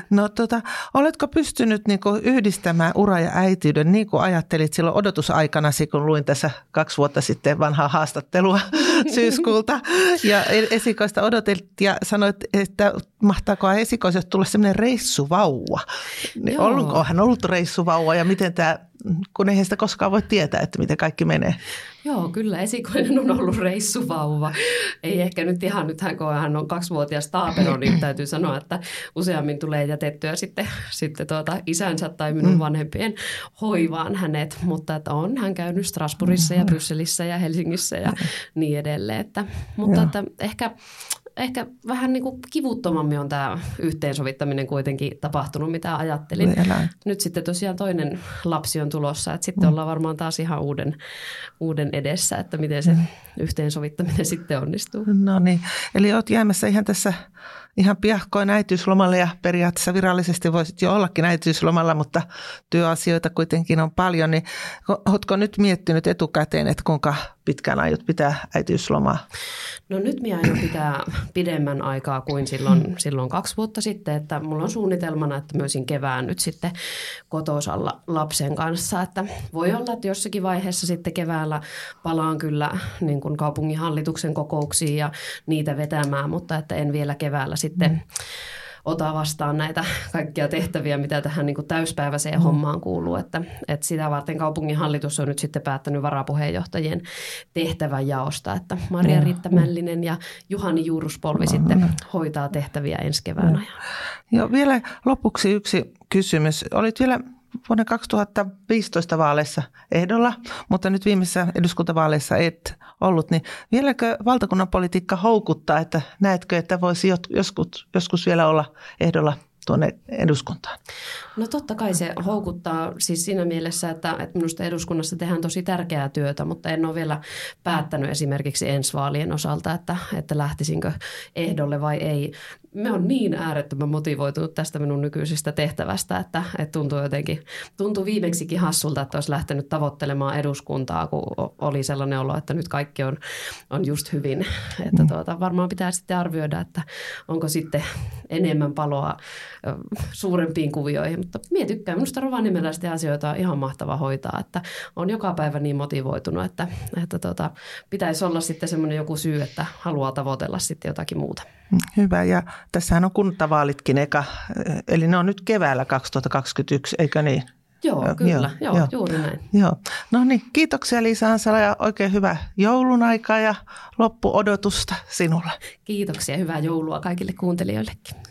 No tota, oletko pystynyt niin kuin yhdistämään ura ja äitiyden niin kuin ajattelit silloin odotusaikana, kun luin tässä kaksi vuotta sitten vanhaa haastattelua <laughs> syyskuulta ja esikoista odoteltiin ja sanoit, että mahtaako esikoisesta tulla semmoinen reissuvauva. Niin onko hän ollut reissuvauva ja miten tämä kun eihän sitä koskaan voi tietää, että miten kaikki menee. Joo, kyllä esikoinen on ollut reissuvauva. Ei ehkä nyt ihan, nythän kun hän on kaksivuotias taapero, niin <clears throat> täytyy sanoa, että useammin tulee jätettyä sitten, sitten tuota isänsä tai minun mm. vanhempien hoivaan hänet. Mutta että on hän käynyt Strasbourgissa ja Brysselissä ja Helsingissä ja niin edelleen. Että, mutta että ehkä ehkä vähän niin kuin kivuttomammin on tämä yhteensovittaminen kuitenkin tapahtunut, mitä ajattelin. Nyt sitten tosiaan toinen lapsi on tulossa, että sitten mm. ollaan varmaan taas ihan uuden, uuden edessä, että miten se mm. yhteensovittaminen sitten onnistuu. No niin, eli olet jäämässä ihan tässä ihan piahkoin äitiyslomalle ja periaatteessa virallisesti voisit jo ollakin äitiyslomalla, mutta työasioita kuitenkin on paljon. Niin oletko nyt miettinyt etukäteen, että kuinka pitkään aiot pitää äitiyslomaa? No nyt minä aion pitää pidemmän aikaa kuin silloin, silloin kaksi vuotta sitten, että mulla on suunnitelmana, että myösin kevään nyt sitten kotosalla lapsen kanssa, että voi olla, että jossakin vaiheessa sitten keväällä palaan kyllä niin kuin kaupungin hallituksen kokouksiin ja niitä vetämään, mutta että en vielä keväällä sitten mm. Ota vastaan näitä <laughs> kaikkia tehtäviä, mitä tähän niin kuin täyspäiväiseen mm. hommaan kuuluu. Että, että sitä varten kaupungin hallitus on nyt sitten päättänyt varapuheenjohtajien tehtävän jaosta, että Maria mm. Riittämällinen ja Juhani Juuruspolvi mm. sitten hoitaa tehtäviä ensi kevään ajan. Joo, vielä lopuksi yksi kysymys. Olit vielä vuonna 2015 vaaleissa ehdolla, mutta nyt viimeisissä eduskuntavaaleissa et ollut, niin vieläkö valtakunnan politiikka houkuttaa, että näetkö, että voisi joskus, joskus vielä olla ehdolla tuonne eduskuntaan? No totta kai se houkuttaa siis siinä mielessä, että, että minusta eduskunnassa tehdään tosi tärkeää työtä, mutta en ole vielä päättänyt esimerkiksi ensi vaalien osalta, että, että lähtisinkö ehdolle vai ei me on niin äärettömän motivoitunut tästä minun nykyisestä tehtävästä, että, että tuntuu jotenkin, tuntuu viimeksikin hassulta, että olisi lähtenyt tavoittelemaan eduskuntaa, kun oli sellainen olo, että nyt kaikki on, on just hyvin. Että tuota, varmaan pitää sitten arvioida, että onko sitten enemmän paloa suurempiin kuvioihin, mutta mie tykkään. Minusta rovaniemeläisten asioita on ihan mahtava hoitaa, että on joka päivä niin motivoitunut, että, että tuota, pitäisi olla sitten semmoinen joku syy, että haluaa tavoitella sitten jotakin muuta. Hyvä ja tässähän on kuntavaalitkin eka, eli ne on nyt keväällä 2021, eikö niin? Joo, kyllä. Joo, joo, joo, juuri näin. Joo. No niin, kiitoksia Liisa Ansala ja oikein hyvää joulun aikaa ja loppuodotusta sinulle. Kiitoksia, hyvää joulua kaikille kuuntelijoillekin.